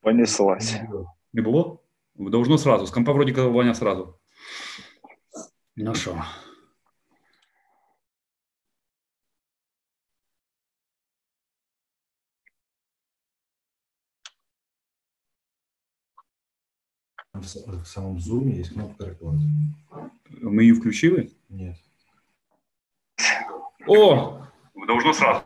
Понеслась. Не було? Должно сразу. З компа вроді казав Ваня сразу. Ну що? В самом зуме есть кнопка рекорд. Ми її включили? Нет. О! Должно сразу.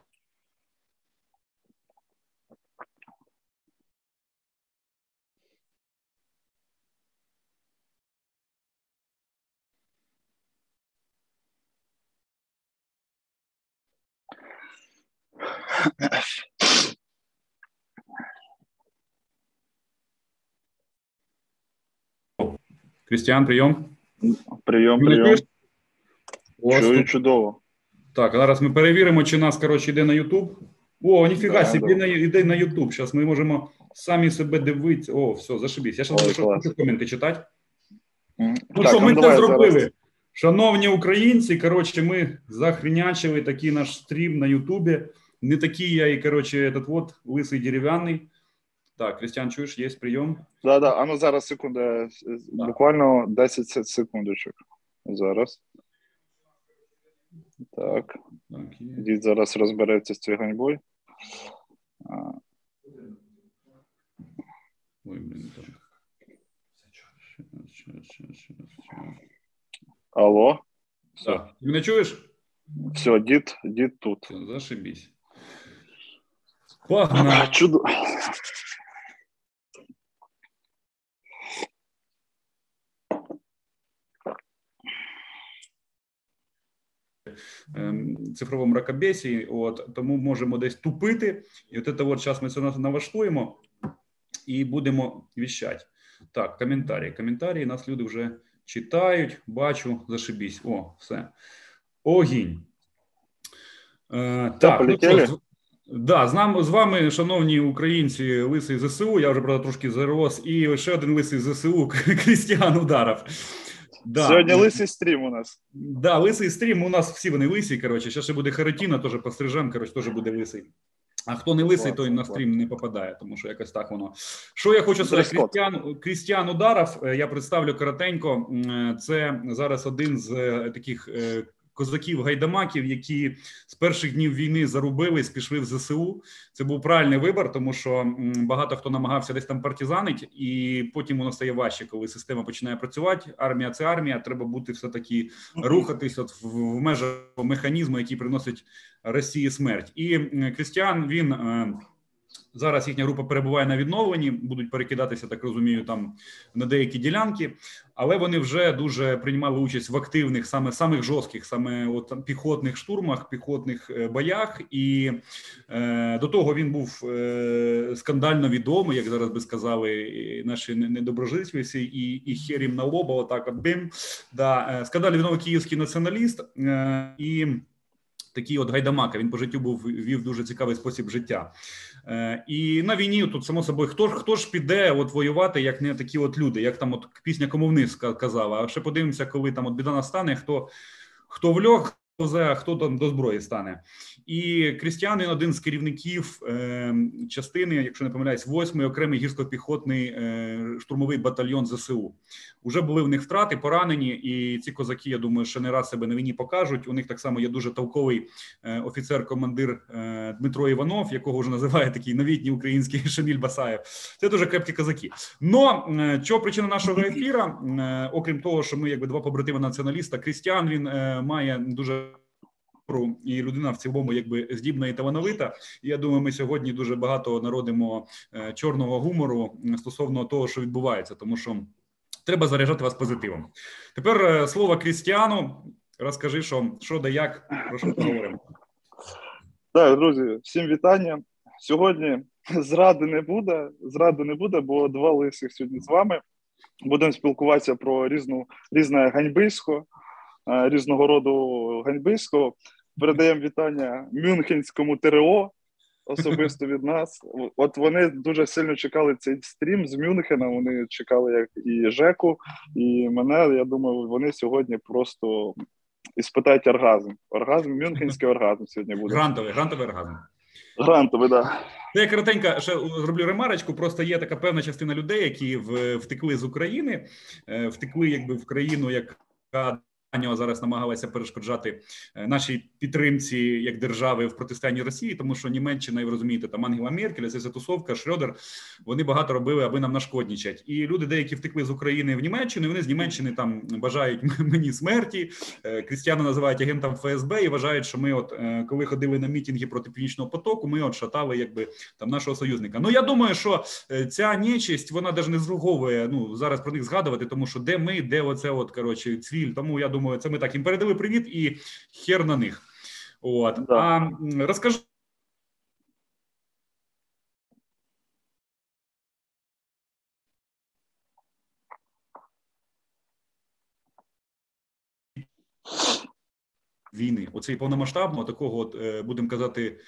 Крістіан, прийом. Прийом, прийом. Чую чудово. Так, зараз ми перевіримо, чи нас, коротше, йде на Ютуб. О, ніфіга Да, собі, да. на, йде на Ютуб. Зараз ми можемо самі себе дивитися. О, все, зашибісь. Я зараз буду коменти читати. М. Ну Так, що, ми ну, це зробили. зараз. Шановні українці, коротше, ми захрінячили такий наш стрім на Ютубі. Не такий я і, коротше, этот вот лисий дерев'яний. Так, Крістіан, чуєш, є прийом. Да, да. А ну зараз секунду. е, Буквально 10 се- секундочок. Зараз. Так. Так, є. Дід зараз розбереться з цією ганьбою. А, Ой, блін, так. Щас, щас, щас, щас, щас. Алло. Так, ти мене чуєш? Все, дід, дід тут. Все, зашибісь. Погнали. Чудо. ем, цифровому мракобесі, от тому можемо десь тупити. І от це от зараз ми це на- налаштуємо і будемо віщати. Так, коментарі. Коментарі нас люди вже читають. Бачу, зашибісь. О, все. Огінь. Е, так, ну, да, з, нам, з вами, шановні українці, лисий ЗСУ. Я вже правда трошки зарос, і ще один лисий ЗСУ Крістіан Ударов. Да. Сьогодні лисий стрім у нас. Да, лисий стрім. У нас всі вони лисі. Коротше, ще ще буде Харатіна, теж пострижем, коротше, теж буде лисий. А хто не лисий, той на стрім не попадає, тому що якось так воно. Що я хочу сказати? Крістіан, Крістіан Ударов, е, я представлю коротенько. Е, Це зараз один з е, таких е, козаків-гайдамаків, які з перших днів війни зарубились, пішли в ЗСУ. Це був правильний вибір, тому що багато хто намагався десь там партизанить, і потім воно стає важче, коли система починає працювати. Армія це армія. Треба бути все таки рухатись от в, в межах механізму, який приносить Росії смерть. І Крістіан він. Зараз їхня група перебуває на відновленні, будуть перекидатися, так розумію, там на деякі ділянки, але вони вже дуже приймали участь в активних, саме самих жорстких, саме от піхотних штурмах, піхотних е, боях. І е, до того він був е, скандально відомий, як зараз би сказали наші не- недоброжительці, і, і херім на лоба, отак от бим. Да, е, скандально відомий київський націоналіст е, і. Такий от гайдамака. Він по життю був вів дуже цікавий спосіб життя. Е, і на війні тут само собою, хто ж хто ж піде от воювати, як не такі от люди, як там от пісня ка- казала. А ще подивимося, коли там от біда настане, хто хто льох, хто за хто там до зброї стане. І Крістіан він один з керівників е, частини, якщо не помиляюсь, восьмий окремий гірсько-піхотний е, штурмовий батальйон ЗСУ. Уже були в них втрати, поранені, і ці козаки, я думаю, ще не раз себе на війні покажуть. У них так само є дуже толковий е, офіцер-командир е, Дмитро Іванов, якого вже називає такий новітній український Шаміль Басаєв. Це дуже крепкі козаки. Но е, що причина нашого ефіра, е, окрім того, що ми якби два побратима націоналіста, Крістіан він має дуже добру і людина в цілому, якби здібна і талановита. Я думаю, ми сьогодні дуже багато народимо е, чорного гумору стосовно того, що відбувається, тому що треба заряджати вас позитивом. Тепер е, слово Крістіану. Розкажи, що, що да як, про що поговоримо. Так, друзі, всім вітання. Сьогодні зради не буде. Зради не буде, бо два лисих сьогодні з вами. Будемо спілкуватися про різну різне ганьбисько, е, різного роду ганьбисько. Передаємо вітання Мюнхенському ТРО особисто від нас. От вони дуже сильно чекали цей стрім з Мюнхена. Вони чекали як і Жеку, і мене. Я думаю, вони сьогодні просто іспитають оргазм. Оргазм, мюнхенський оргазм сьогодні буде. Грантовий, грантовий оргазм. Грантовий, так. Да. Я коротенько ще зроблю ремарочку. Просто є така певна частина людей, які втекли з України, е, втекли якби в країну, яка нього зараз намагалася перешкоджати е, нашій підтримці як держави в протистоянні Росії, тому що Німеччина, і ви розумієте, там Ангела Меркель, ця тусовка, Шрёдер, вони багато робили, аби нам нашкоднічать. І люди, деякі втекли з України в Німеччину. Вони з Німеччини там бажають мені смерті. Е, Крістіани називають агентом ФСБ і вважають, що ми, от е, коли ходили на мітинги проти північного потоку, ми от шатали, якби там нашого союзника. Ну я думаю, що ця нечисть вона навіть не зруговує. Ну зараз про них згадувати, тому що де ми, де оце от коротше цвіль. Тому я думаю, це ми так їм передали привіт і хер на них. От да. а розкажи. Війни, оцей повномасштабного такого, от е, будемо казати,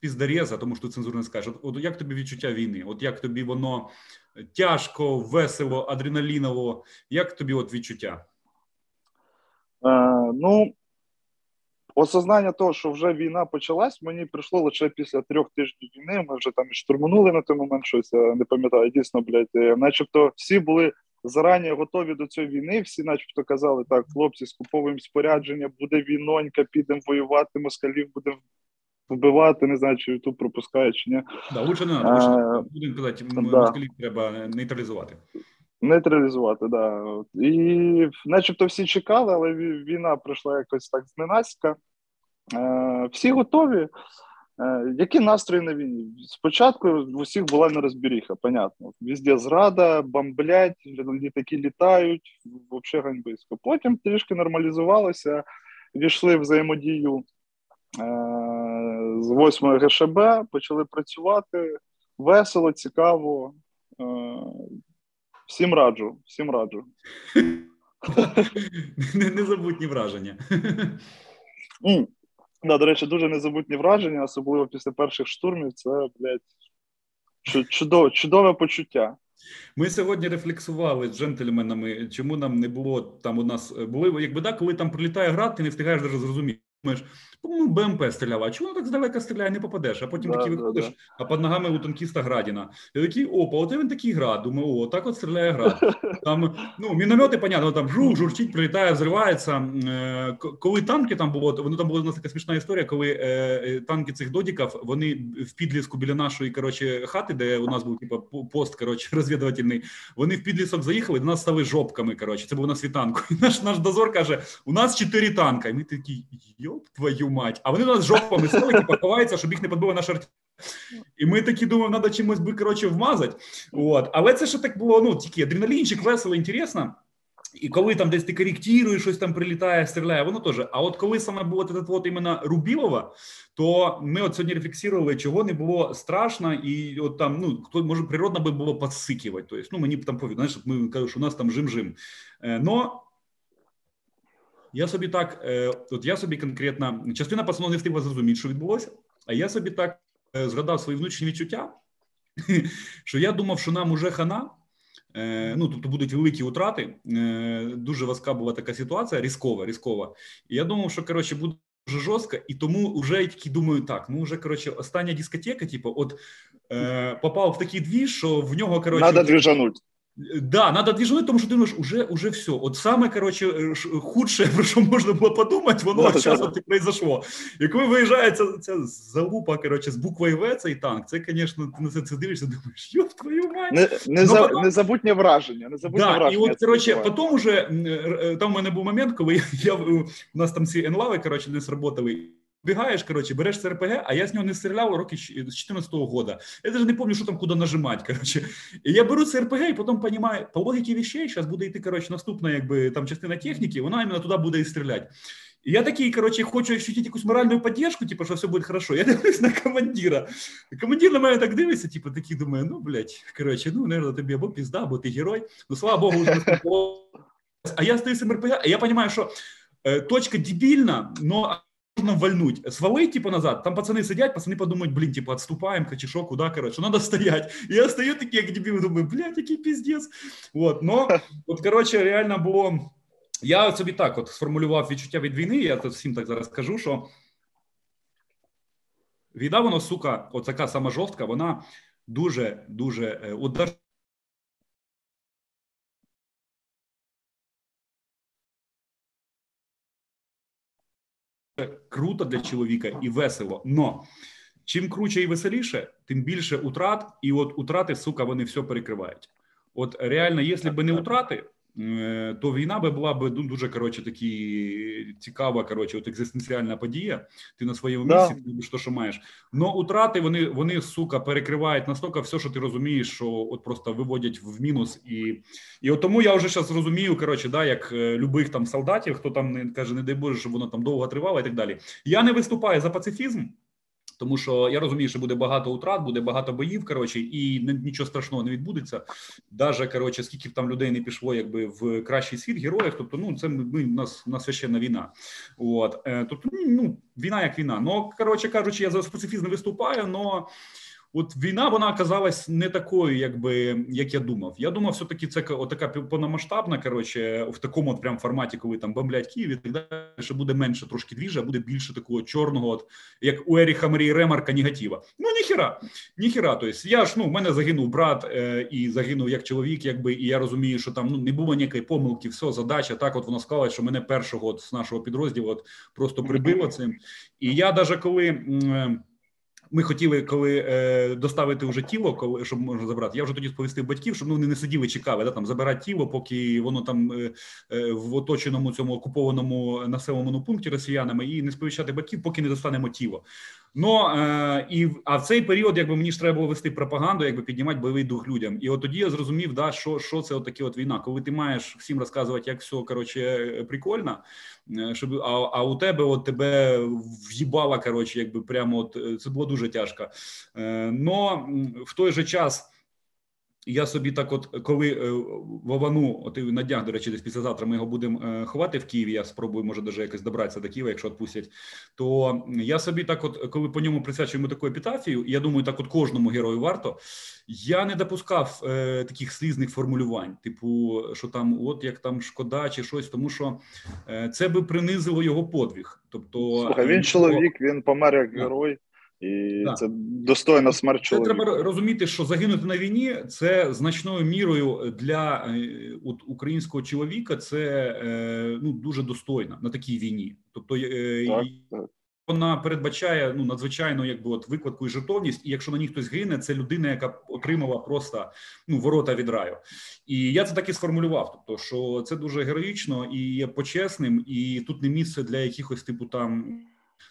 піздарєза, тому що цензура не скаже. От, от як тобі відчуття війни? От як тобі воно тяжко, весело, адреналіново? Як тобі от відчуття? Е, ну, осознання того, що вже війна почалась, мені прийшло лише після трьох тижнів війни. Ми вже там і штурманули на той момент щось, я не пам'ятаю, дійсно, блядь, е, начебто всі були зарані готові до цієї війни, всі, начебто, казали, так, хлопці, скуповуємо спорядження, буде війнонька, підемо воювати, москалів будемо вбивати, не знаю, чи Ютуб пропускає, чи ні. Да, лучше не треба, будемо казати, москалів треба нейтралізувати. Нейтралізувати, да. І начебто всі чекали, але війна пройшла якось так зненацька. Е, Всі готові. Е, Які настрої на війні? Спочатку в усіх була нерозбіріха, понятно. Везде зрада, бомблять, літаки літають, взагалі ганьбисько. Потім трішки нормалізувалося, війшли в взаємодію е, з 8 ГШБ, почали працювати весело, цікаво. Всім раджу, всім раджу. Незабутні враження. Mm. Да, До речі, дуже незабутні враження, особливо після перших штурмів. Це, блядь, чудове, чудове почуття. Ми сьогодні рефлексували з джентльменами, чому нам не було там у нас були, якби да, коли там прилітає град, ти не встигаєш зрозуміти. Думаєш, по-моєму, БМП стріляв, а чому воно так здалека стріляє, не попадеш, а потім да, такий виходиш, да, а під ногами у танкіста Градіна. Я такий, опа, от він такий град. Думаю, о, так от стріляє град. Там, ну, міномети, понятно, там жух, журчить, прилітає, взривається. Е, коли танки там було, воно там була у нас така смішна історія, коли е, е, танки цих додіків, вони в підліску біля нашої, коротше, хати, де у нас був, типу, пост, коротше, розвідувальний, вони в підлісок заїхали, до нас стали жопками, коротше, це був на світанку. І наш, наш дозор каже, у нас чотири танка. І ми такі, йоп твою мать. А вони нас жопами стали, типу, ховаються, щоб їх не подбили на шарті. І ми такі думаємо, треба чимось би коротше вмазати. От. Але це ще так було ну, тільки адреналінчик, весело, інтересно. І коли там десь ти коректуєш, щось там прилітає, стріляє, воно теж. А от коли саме було це от іменно Рубілова, то ми от сьогодні рефлексували, чого не було страшно, і от там, ну, хто може природно би було підсикувати. Тобто, ну, мені там повідомляють, що ми кажуть, що у нас там жим-жим. Е, но я собі так, е, от я собі конкретно, частина пацанов не встигла зрозуміти, що відбулося, а я собі так е, згадав свої внутрішні відчуття, що я думав, що нам уже хана. Е, ну, тобто будуть великі утрати. Дуже важка була така ситуація, різкова, різкова. І я думав, що коротше буде дуже жорстко, і тому вже такий думаю, так, ну вже коротше, остання дискотека, типу, от е, попав в такий двіж, що в нього коротше. Надо двіжануть. Да, надо движение, тому що ти думаєш, уже, уже все. От саме, короче, худше, про що можна було подумати, воно да, зараз да. произошло. І коли виїжджає ця, ця залупа, короче, з буквою В цей танк, це, звісно, ти на це, це дивишся, думаєш, йоп, твою мать. Не, не, за, потом... Незабутнє враження, незабутнє да, враження. І от, короче, потім уже, там у мене був момент, коли я, я у нас там ці енлави, короче, не сработали, Бігаєш, короче, береш це РПГ, а я з нього не стріляв роки з 14-го года. Я даже не пам'ятаю, що там куди нажимати. Короче. І я беру це РПГ, і потім розумію, по логіки вещей, зараз буде йти короче, наступна якби, там, частина техніки, вона іменно туди буде і стріляти. І я такий, короче, хочу ощутити якусь моральну підтримку, типу, що все буде хорошо. Я дивлюсь на командира. Командир на мене так дивиться, типу, такий думає, ну, блядь, короче, ну, наверное, тобі або пізда, або ти герой. Ну, слава Богу, вже А я стою з РПГ, а я розумію, що е, точка дебільна, но нужно вальнуть. Свалить, типа, назад. Там пацаны сидят, пацаны подумают, блин, типа, отступаем, качешок, куда, короче, надо стоять. И я стою такие, как дебил, думаю, блядь, який пиздец. Вот, но, от, короче, реально було... Я собі так от сформулював відчуття від війни, я тут всім так зараз скажу, що Війна, воно, сука, от така сама жорстка, вона дуже, дуже Круто для чоловіка і весело. Но чим круче і веселіше, тим більше утрат, і от утрати, сука, вони все перекривають. От реально, якщо б не утрати, то війна би була б дуже коротше такі цікава. Коротше, от екзистенціальна подія. Ти на своєму місці да. ти що, що маєш. Но утрати вони вони сука перекривають настільки все, що ти розумієш, що от просто виводять в мінус, і і от тому я вже зараз розумію. Коротше, да, як е, любих там солдатів, хто там не каже, не дай Боже, щоб воно там довго тривало і так далі. Я не виступаю за пацифізм. Тому що я розумію, що буде багато утрат, буде багато боїв. Коротше, і нічого страшного не відбудеться. Даже коротше, скільки б там людей не пішло, якби в кращий світ героїв. Тобто, ну це ми у нас у нас священна війна. От е, тобто, ну війна як війна. Ну коротше кажучи, я за специфізм виступаю, но От війна вона оказалась не такою, якби як я думав. Я думав, все таки це така повномасштабна, коротше, в такому от прям форматі, коли там бомблять Київ і так далі, що буде менше трошки двіжа, буде більше такого чорного, от як у Еріха Марії Ремарка, негатива. Ну ніхіра, ніхіра. Тобто я ж ну в мене загинув брат е, і загинув як чоловік, якби і я розумію, що там ну не було ніякої помилки, все задача. Так, от воно склалось, що мене першого от з нашого підрозділу от просто прибило цим. І я навіть коли. Е, ми хотіли, коли е, доставити вже тіло, коли щоб можна забрати. Я вже тоді сповістив батьків, щоб ну, вони не сиділи, чекали да там забирати тіло, поки воно там е, е, в оточеному цьому окупованому населеному пункті росіянами, і не сповіщати батьків, поки не достанемо тіло. Ну е, і а в цей період, якби мені ж треба було вести пропаганду, якби піднімати бойовий дух людям. І от тоді я зрозумів, да, що що це от от війна, коли ти маєш всім розказувати, як все коротше прикольно, е, щоб а а у тебе от тебе в'їбала, коротше, якби прямо от е, це було дуже тяжко. Е, Но в той же час. Я собі так, от коли е, Вовану, от на днях, до речі, десь післязавтра ми його будемо е, ховати в Києві. Я спробую, може, даже якось добратися до Києва, якщо відпустять. То я собі так, от коли по ньому присвячуємо таку епітафію, я думаю, так от кожному герою варто. Я не допускав е, таких слізних формулювань, типу, що там, от як там шкода, чи щось, тому що е, це би принизило його подвиг. Тобто Слухай, він чоловік, він помер як герой. І да. це достойна смерть чоловіка. Це треба розуміти, що загинути на війні це значною мірою для е, от, українського чоловіка. Це е, ну дуже достойно на такій війні. Тобто е, так, так. вона передбачає ну надзвичайно, якби от викладку і жертовність. І якщо на ній хтось гине, це людина, яка отримала просто ну ворота від раю. І я це так і сформулював. Тобто, що це дуже героїчно і є почесним, і тут не місце для якихось типу там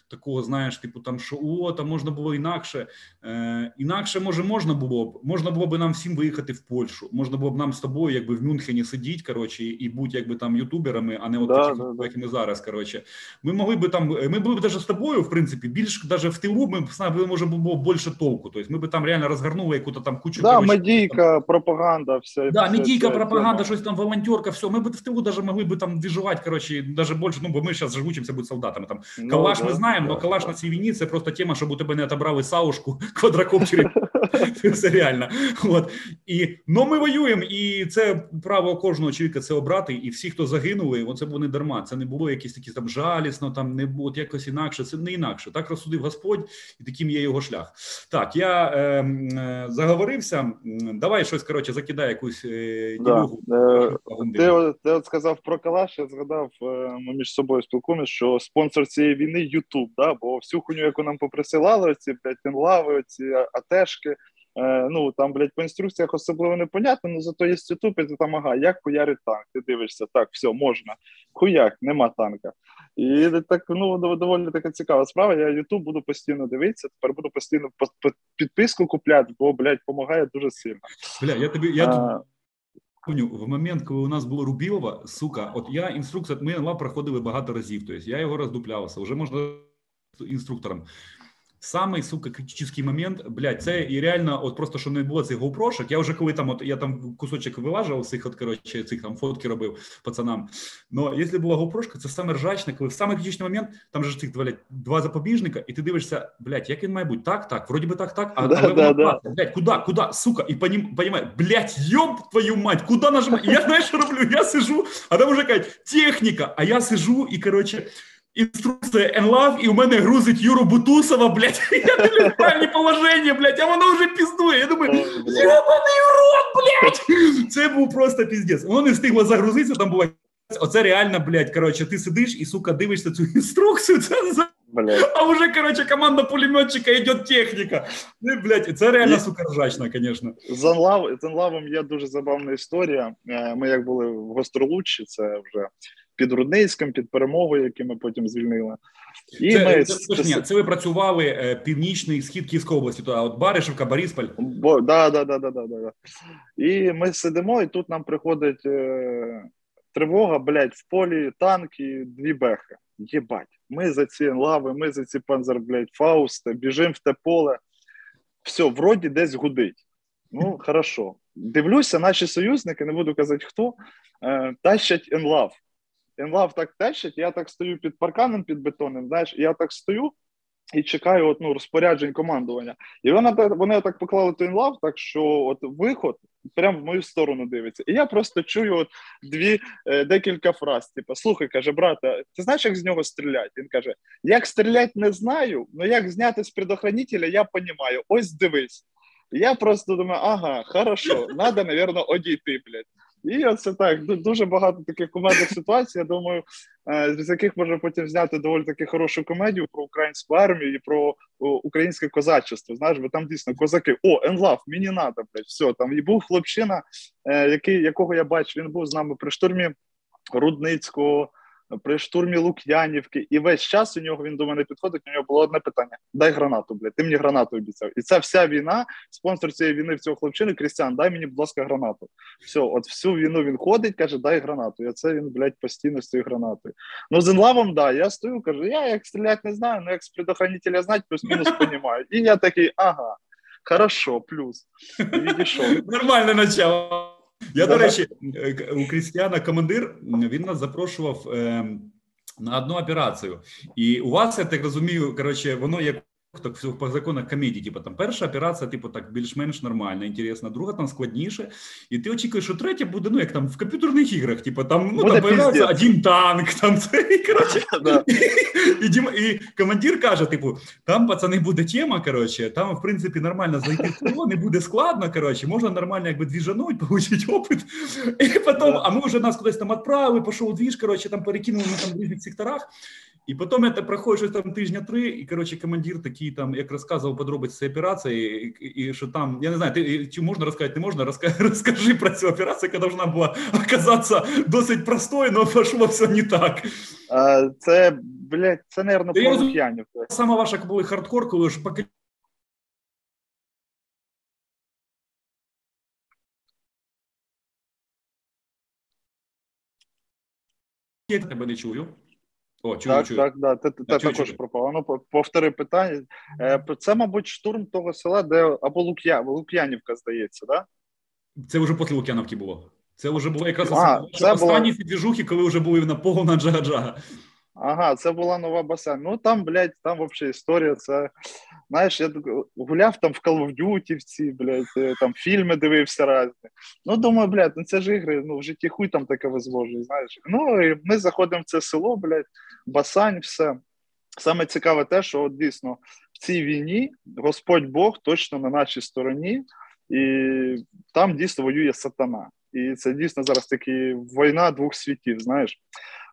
такого, знаєш, типу там, що о, там можна було інакше. Е, Інакше може можна було б. Можна було б нам всім виїхати в Польщу. Можна було б нам з тобою, якби в Мюнхені сидіть, коротше, і будь якби там ютуберами, а не от да, такими, да, як ми зараз. Коротше, ми могли би там, ми були б навіть з тобою, в принципі, більш навіть в тилу, ми б може було більше толку. Тобто ми б там реально розгорнули яку-то там кучу. Да, коротше, медійка, там, пропаганда, все. Да, все, медійка, все, пропаганда, все. щось там волонтерка, все. Ми б в тилу навіть могли б там двіжувати, коротше, навіть більше, ну бо ми зараз живучимося бути солдатами. Там ну, калаш да, ми знаємо, але калаш на цій війні це просто тема, щоб у тебе не отобрали саушку квадрокоптерів. Це реально. От. І, Ну ми воюємо, і це право кожного чоловіка це обрати. І всі, хто загинули, це було не дарма. Це не було якісь такі там жалісно, там не було якось інакше. Це не інакше. Так розсудив Господь, і таким є його шлях. Так, я е, е, заговорився. Давай щось коротше, закидай якусь е, ділюгу. Да. Е, ти, ти от сказав про калаш, я згадав, е, ми між собою спілкуємося, що спонсор цієї війни Ютуб, да, бо всю хуйню, яку нам поприсилали, ці блядь, пінлави, ці атешки. Е, ну там, блядь, по інструкціях особливо не понятно, але зато є ютуб, і ти там ага, як хуярить танк. Ти дивишся, так, все, можна. Хуяк, нема танка. І так ну доволі така цікава справа. Я Ютуб буду постійно дивитися. Тепер буду постійно підписку купляти, бо блядь, допомагає дуже сильно. Бля, я тобі я а... Помню, в момент, коли у нас було Рубілова, сука, от я інструкція, ми лап проходили багато разів. Тобто я його роздуплявся. Вже можна інструктором. Самий сука критичний момент, блядь, це і реально, от просто що не було цих гоупрошок. Я вже коли там, от я там кусочок вилажував цих, от коротше, цих там фотки робив пацанам. Но якщо була гоупрошка, це саме ржачне, коли в самий критичний момент там же цих блядь, два запобіжника, і ти дивишся, блядь, як він має бути? Так, так, вроді би так, так, а да, але да, да. блядь, куди, куди, сука, і понім, понімає, блядь, йоб твою мать, куди нажимати? Я знаєш, що роблю? Я сижу, а там вже кажуть, техніка, а я сижу і коротше. Інструкція Enlove, і у мене грузить Юру Бутусова, блядь, я телефонні положення, блядь, а воно вже піздує. Я думаю, єбаний рот, блядь! Це був просто піздець. Воно не встигло загрузитися, там була Оце реально, блядь, коротше, ти сидиш і, сука, дивишся цю інструкцію, це за Блядь. а уже, короче, команда пулеметчика идет техніка. Ну, блядь, це реально, сука, ржачно, конечно. З Анлав, з Анлавом є дуже забавна історія. Е, Ми як були в Гостролуччі, це вже під Рудницьким, під перемогою, які ми потім звільнили. І Це, ми це, це, це ви працювали е, північний схід Київської області, туди, от Баришевка, Борисполь. Бо, да, да, да, да, да, да. І ми сидимо, і тут нам приходить е, тривога, блядь, в полі танк і дві бехи. Єбать. Ми за ці лави, ми за ці панзер, блядь, Фаусти, біжимо в те поле. Все, вроді десь гудить. Ну, хорошо. Дивлюся, наші союзники, не буду казати хто, е, тащать енлав. Енлав так тащить, я так стою під парканом, під бетоном, знаєш, я так стою і чекаю от, ну, розпоряджень командування. І вона, так- вони так поклали той енлав, так що от виход прямо в мою сторону дивиться. І я просто чую от дві, е, декілька фраз. Типу, слухай, каже, брата, ти знаєш, як з нього стріляти? Він каже: як стріляти не знаю, але як зняти з предохранителя, я розумію. Ось дивись. Я просто думаю, ага, хорошо, треба, напевно, одійти, блядь. І оце так. Дуже багато таких комедних ситуацій. Я думаю, е, з яких можна потім зняти доволі таки хорошу комедію про українську армію і про українське козачество. Знаєш, бо там дійсно козаки. О, енлав, мені надо, блядь, все. Там і був хлопчина, е, який, якого я бачив, він був з нами при штурмі Рудницького, при штурмі Лук'янівки, і весь час у нього він до мене підходить. У нього було одне питання: дай гранату, блядь, ти мені гранату обіцяв. І це вся війна, спонсор цієї війни в цього хлопчини, Крістіан, дай мені, будь ласка, гранату. Все, от всю війну він ходить, каже, дай гранату. І це він, блядь, постійно з цією гранатою. Ну, з Енлавом, да, я стою, кажу, я як стріляти не знаю, але як з предохранителя знати, плюс-мінус понімаю. І я такий, ага, хорошо, плюс. Відійшов. Нормальне начало. Я, до речі, е, у Крістіана командир він нас запрошував е, на одну операцію. І у вас, я так розумію, коротше, воно як так все по законах комедії. Типу, там перша операція, типу, так більш-менш нормальна, інтересна, друга там складніше. І ти очікуєш, що третя буде, ну як там в комп'ютерних іграх, типу, там ну Буде там появляється один танк, там це і коротше. Да. І, і командир каже: типу, там пацани буде тема. Коротше, там в принципі нормально зайти в не буде складно. Коротше, можна нормально якби двіжануть, получити опит. І потім, а ми вже нас кудись там відправили, пішов двіж, коротше, там перекинули ми там в різних секторах. І потім це проходить щось там тижня три, і коротше, командир такий там, як розказував подробиці цієї операції, і, і що там, я не знаю, ти чи можна розказати, не можна, розка- розкажи про цю операцію, яка должна була оказатися досить простою, але пішло все не так. А, Це, блядь, це, наверно, про. Лук'янівку. Саме ваша були хардкор, коли ж поки я тебе не чую. О, чую, Так, чую. так, да. Ти, ти ти чую, також чую. пропав. Ну, повтори питання. Е, Це, мабуть, штурм того села, де або Лук'я, Лук'янівка, здається, да? Це вже після Лук'яновки було. Це вже було якраз А, останні було- двіжухи, коли вже були на повна джага-джага. Ага, це була нова басейн. Ну там, блядь, там взагалі історія. Це знаєш, я гуляв там в Call of Duty, в ці, блядь, е, там фільми дивився різні. Ну, думаю, блядь, ну це ж ігри, ну в житті хуй там таке возможно, знаєш. Ну і ми заходимо в це село, блядь, басань, все. Саме цікаве те, що от дійсно в цій війні Господь Бог точно на нашій стороні, і там дійсно воює сатана. І це дійсно зараз таки війна двох світів, знаєш.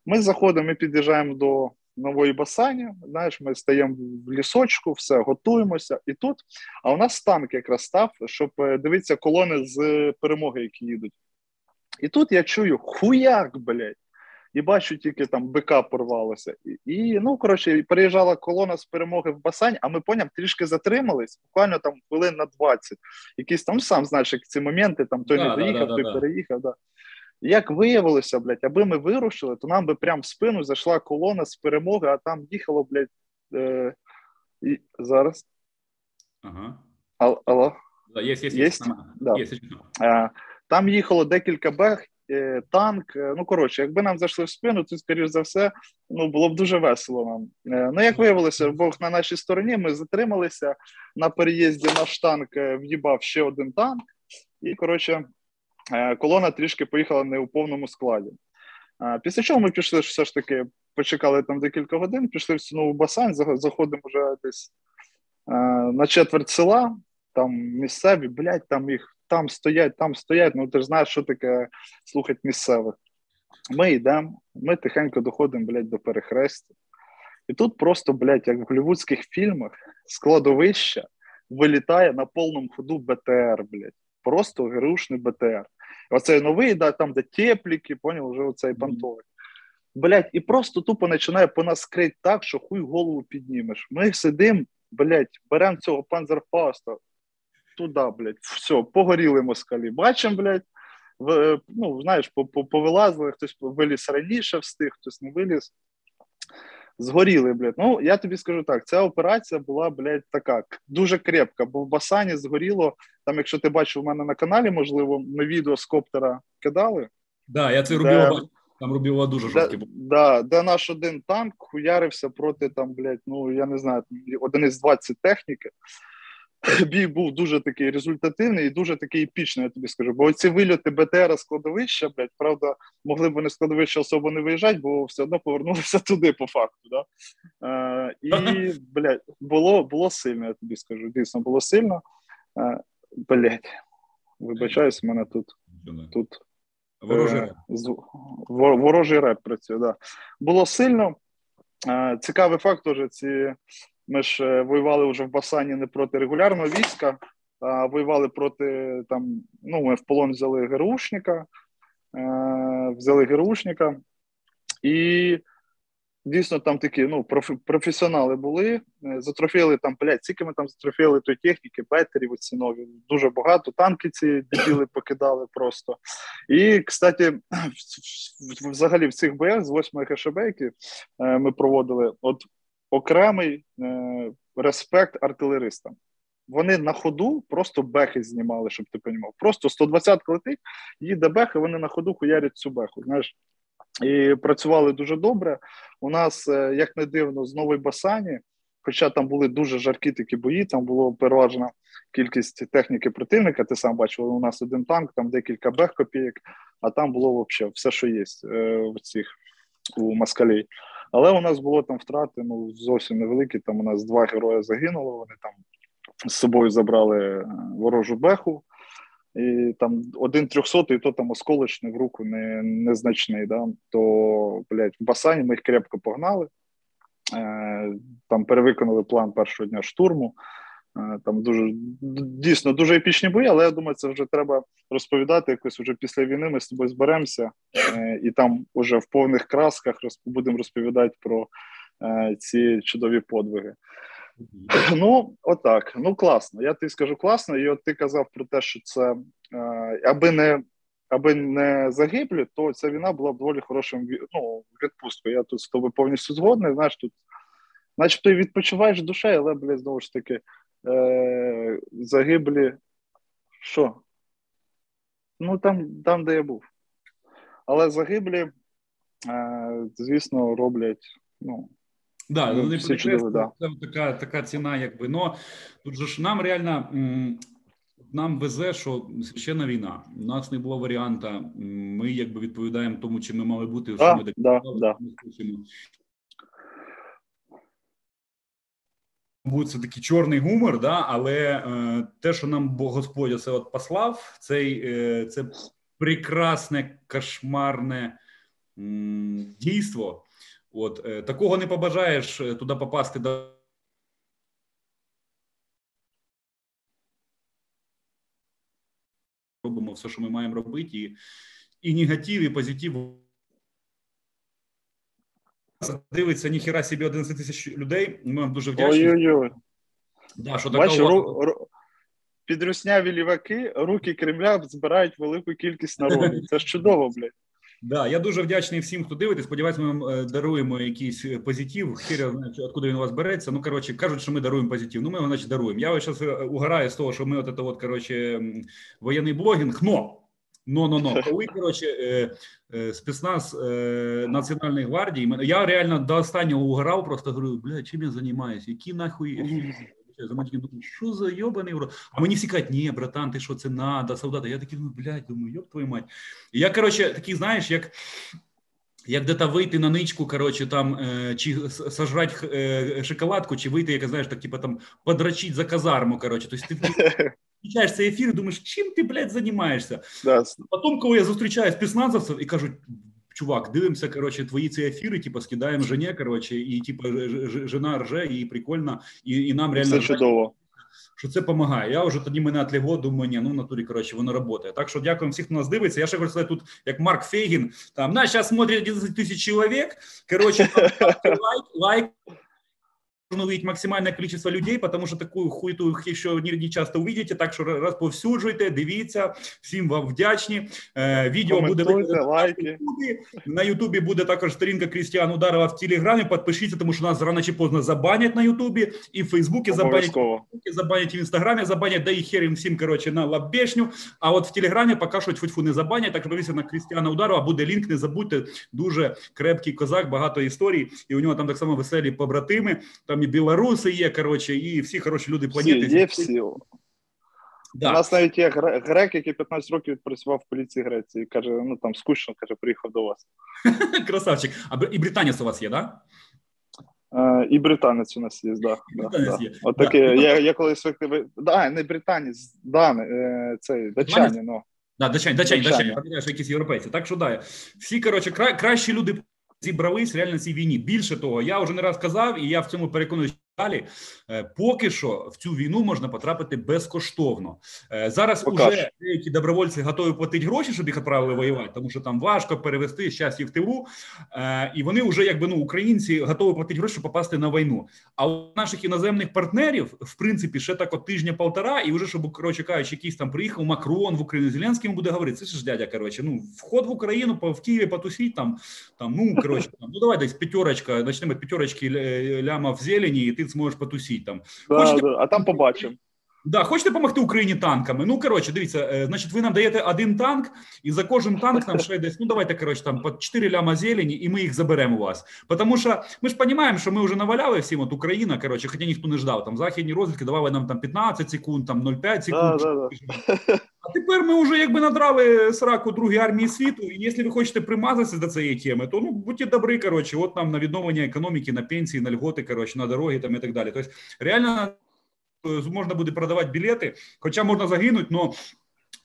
Ми заходимо, ми під'їжджаємо до нової басані. Знаєш, ми стаємо в лісочку, все, готуємося. І тут, а у нас танк якраз став, щоб е, дивитися колони з перемоги, які їдуть. І тут я чую хуяк, блядь. І бачу, тільки там БК порвалося. І, і ну, коротше, переїжджала колона з перемоги в Басань, а ми поняв, трішки затримались, буквально там хвилин на 20. Якісь там, сам знаєш, як ці моменти, там той Да, не доїхав, да, той да, да. переїхав. Да. Як виявилося, блядь, аби ми вирушили, то нам би прямо в спину зайшла колона з перемоги, а там їхало, блядь, е, і, зараз. Ага. Ал, алло. Да, є, є, є. Єсть? Да. Є. Е, Там їхало декілька бег, е, танк. е, Ну коротше, якби нам зайшли в спину, то скоріш за все, ну було б дуже весело нам. Е, Ну як виявилося, Бог на нашій стороні. Ми затрималися на переїзді. Наш танк е, в'їбав ще один танк, і коротше, колона трішки поїхала не у повному складі. Е, Після чого ми пішли все ж таки почекали там декілька годин, пішли в нову басейн, заходимо вже десь е, на четверть села, там місцеві, блядь, там їх там стоять, там стоять. Ну ти ж знаєш, що таке слухати місцевих. Ми йдемо, ми тихенько доходимо, блядь, до перехрестя. І тут просто, блядь, як в голівудських фільмах, складовище вилітає на повному ходу БТР, блядь. Просто герушний БТР. Оцей новий, да, там, де тепліки, поняв, вже оцей понтовий. Блять, і просто тупо починає по нас крить так, що хуй голову піднімеш. Ми сидимо, блять, беремо цього панзерфаста, туди, блять, все, погоріли москалі. Бачимо, блять, в, ну, знаєш, повилазили, хтось виліз раніше встиг, хтось не виліз. Згоріли, блядь. Ну, я тобі скажу так: ця операція була, блядь, така дуже крепка, бо в Басані згоріло. Там, якщо ти бачив у мене на каналі, можливо, ми відео з коптера кидали. Да, я це робив. Там робила дуже жорсткі. Де, да, де наш один танк хуярився проти там, блядь, ну я не знаю, один із 20 техніки. Бій був дуже такий результативний і дуже такий епічний, я тобі скажу. Бо ці вильоти БТР складовища, блядь, правда, могли б вони складовище особо не виїжджати, бо все одно повернулися туди по факту. Да? Е, І, блядь, було було сильно, я тобі скажу. Дійсно, було сильно. Е, блядь, вибачаюсь, у мене тут. тут Ворожий е, реп. Ворожий реп працює, да. Було сильно. Е, цікавий факт, теж ці ми ж е, воювали вже в Басані не проти регулярного війська, а воювали проти там. Ну, ми в полон взяли ГРУшника, взяли ГРУшника, і Дійсно, там такі ну, професіонали були. Е, затрофіли там, блядь, скільки ми там затрофіли тої техніки, бетерів оці нові. Дуже багато. Танки ці дебіли покидали просто. І, кстати, взагалі в цих боях з 8 ХШБ, які е, ми проводили, от окремий е, респект артилеристам. Вони на ходу просто бехи знімали, щоб ти розумів. Просто 120 летить, їде бех, і вони на ходу хуярять цю беху. Знаєш, і працювали дуже добре. У нас, е, як не дивно, з нової Басані, хоча там були дуже жаркі такі бої, там було переважна кількість техніки противника. Ти сам бачив, у нас один танк, там декілька бех копійок, а там було взагалі все, що є е, в цих у москалей. Але у нас було там втрати ну зовсім невеликі. Там у нас два герої загинули. Вони там з собою забрали е, ворожу беху і там один трьохсотий, то там осколочний в руку не, незначний. Да? То, блядь, в басані ми їх крепко погнали, е, там перевиконали план першого дня штурму. Е, там дуже дійсно дуже епічні бої, але я думаю, це вже треба розповідати. Якось вже після війни ми з тобою зберемося е, і там уже в повних красках будемо розповідати про е, ці чудові подвиги. Ну, отак. Ну, класно. Я тобі скажу класно. І от ти казав про те, що це аби не аби не загиблі, то ця війна була б доволі хорошим ну, відпусткою. Я тут з тобою повністю згодний. Знаєш, тут, начебто, і відпочиваєш душею, але, блядь, знову ж таки, е, загиблі. Що? Ну, там, там, де я був. Але загиблі, е, звісно, роблять. ну, Да, ну, всі чудові, да. Це така така ціна, якби. Но тут же ж нам реально нам везе, що священна війна. У нас не було варіанта. Ми якби відповідаємо тому, чим ми мали бути, що ми да, да. Буде це такий чорний гумор, да, але е, те, що нам Господь це от послав, цей, е, це прекрасне, кошмарне м, дійство. От е, такого не побажаєш е, туди попасти до. Робимо все, що ми маємо робити, і і негатив, і позитив. Дивиться ніхіра собі 11 тисяч людей. Ми вам дуже вдячні. Ой-ой-ой. Да, що Бачиш, ру, ру, підрусняві ліваки, руки Кремля збирають велику кількість народу. Це ж чудово, блядь. Да, я дуже вдячний всім, хто дивиться. Сподіваюсь, ми вам е, даруємо якийсь е, позитив. Хір знає, откуда він у вас береться. Ну коротше, кажуть, що ми даруємо позитив. Ну ми його значить даруємо. Я ось зараз е, угораю з того, що ми от это от, коротше, воєнний блогінг. Но но но но коли коротше спецназ Національної гвардії, я реально до останнього угорав, просто говорю, бля, чим я займаюся? Які нахуй думаю, що за йобаний урод? А мені всі кажуть, ні, братан, ти що це надо, солдати. Я такий, ну, блядь, думаю, йоб твою мать. І я, коротше, такий, знаєш, як як де-то вийти на ничку, коротше, там, е, чи сожрати е, шоколадку, чи вийти, як знаєш, так, типу, там, подрачить за казарму, коротше. Тобто ти включаєш цей ефір і думаєш, чим ти, блядь, займаєшся? Да. Потім, коли я зустрічаю спецназовців і кажуть, чувак, дивимося, коротше, твої ці ефіри, типу, скидаємо жені, коротше, і, типу, жена рже, і прикольно, і, і нам реально... Все чудово що це допомагає. Я вже тоді мене отлегло, думаю, ні, ну в натурі коротше, воно працює. Так що дякуємо всіх, хто нас дивиться. Я ще хочу сказати, тут як Марк Фейгін, там нас зараз смотрять 11 тисяч чоловік. Коротше, лайк, лайк нужно увидеть максимальное количество людей, потому что такую хуйту еще не, не часто увидите, так що розповсюджуйте, дивіться, всім вам вдячні. Відео буде лайки. На Ютубі буде також сторінка Крістіан Ударова в Телеграмі. Підпишіться, тому що нас рано чи поздно забанять на Ютубі, і в Фейсбуці забанять, забанять в Інстаграмі, забанять, да і хер їм всім, коротше, на лабешню. А от в Телеграмі поки що тьфу не забанять, так що подивіться на Крістіана Ударова, буде лінк, не забудьте, дуже крепкий козак, багато історій, і у нього там так само веселі побратими, там і білоруси є, коротше, і всі хороші люди планети. Всі, є всі. Да. У нас навіть є грек, який 15 років працював в поліції Греції. Каже, ну там скучно, каже, приїхав до вас. Красавчик. А і британець у вас є, так? Да? І британець у нас є, да, да, да. є. От таке, да. я, я колись да, не британець, да, цей датчанин, ну. Да, датчані, датчані, датчані, датчані, якісь європейці. Так що да, всі, коротше, кра, кращі люди зібрались реально цій війні. Більше того, я вже не раз казав, і я в цьому переконую далі. Е, поки що в цю війну можна потрапити безкоштовно. Е, зараз Покаж. уже деякі добровольці готові платити гроші, щоб їх відправили воювати, тому що там важко перевести щастя в тилу, е, і вони вже якби ну українці готові платити гроші, щоб попасти на війну. А у наших іноземних партнерів, в принципі, ще так от тижня-полтора, і вже щоб коротше кажучи, якийсь там приїхав Макрон в Україну Зеленський буде говорити. Це ж дядя. Коротше, ну вход в Україну в Києві потусіть там. Там ну коротше, там, ну давай десь п'ятерочка, почнемо п'ятерочки ляма в зелені, і ти зможеш потусіть там. Да, Хочете... да, А там побачимо. Да, хочете допомогти Україні танками? Ну коротше, дивіться, е, значить, ви нам даєте один танк, і за кожен танк нам ще десь. Ну давайте коротше, там по 4 ляма зелені, і ми їх заберемо у вас. Тому що ми ж розуміємо, що ми вже наваляли всім. От Україна, коротше, хоча ніхто не ждав. Там західні розвідки давали нам там 15 секунд, там 0,5 секунд. Да, да, да. А тепер ми вже якби надрали сраку другій армії світу. І якщо ви хочете примазатися до цієї теми, то ну будьте добрі, коротше, от нам на відновлення економіки, на пенсії, на льготи, коротше, на дороги там і так далі. Тобто реально можна буде продавати білети, хоча можна загинути, але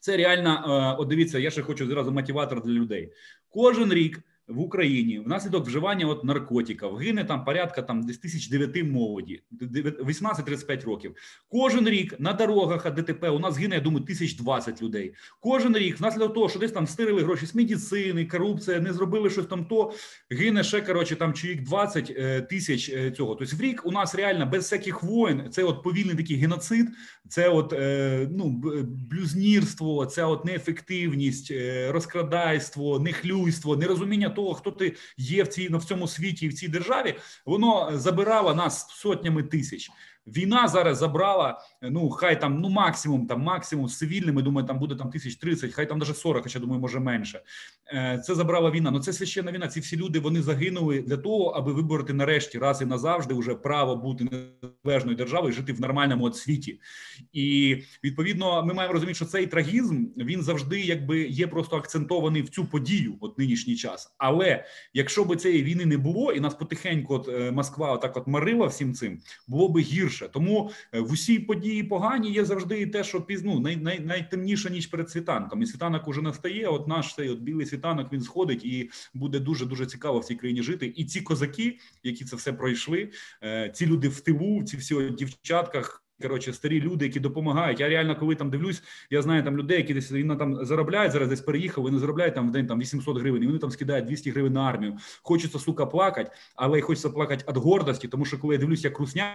це реально, е, от дивіться, я ще хочу зразу мотиватор для людей. Кожен рік в Україні внаслідок вживання от наркотиків гине там порядка там десь тисяч дев'яти молоді, 18-35 років. Кожен рік на дорогах ДТП у нас гине, я думаю, тисяч двадцять людей. Кожен рік, внаслідок того, що десь там стирили гроші з медицини, корупція, не зробили щось там, то гине ще коротше там чоловік 20 е, тисяч е, цього. Тобто в рік у нас реально без всяких воїн. Це от повільний такий геноцид, це от е, ну блюзнірство, це от неефективність, розкрадайство, нехлюйство, нерозуміння того, хто ти є в цій на в цьому світі і в цій державі, воно забирало нас сотнями тисяч. Війна зараз забрала. Ну хай там ну максимум, там максимум цивільними. Думаю, там буде там тисяч тридцять, хай там даже 40, хоча думаю, може менше. Е, це забрала війна. Ну це священна війна. Ці всі люди вони загинули для того, аби вибороти нарешті раз і назавжди вже право бути незалежною державою, жити в нормальному світі. І відповідно, ми маємо розуміти, що цей трагізм він завжди якби є просто акцентований в цю подію, от нинішній час. Але якщо би цієї війни не було, і нас потихеньку, от е, Москва, отак от марила всім цим, було би гірше гірше. Тому е, в усій події погані є завжди те, що пізну най, най, найтемніша ніч перед світанком. І світанок уже настає. От наш цей от білий світанок він сходить, і буде дуже дуже цікаво в цій країні жити. І ці козаки, які це все пройшли, е, ці люди в тилу, ці всі дівчатках. Коротше, старі люди, які допомагають. Я реально, коли там дивлюсь, я знаю там людей, які десь вони там заробляють зараз, десь переїхав, вони заробляють там в день там 800 гривень, і вони там скидають 200 гривень на армію. Хочеться сука плакати, але й хочеться плакати від гордості, тому що коли я дивлюсь, як русня.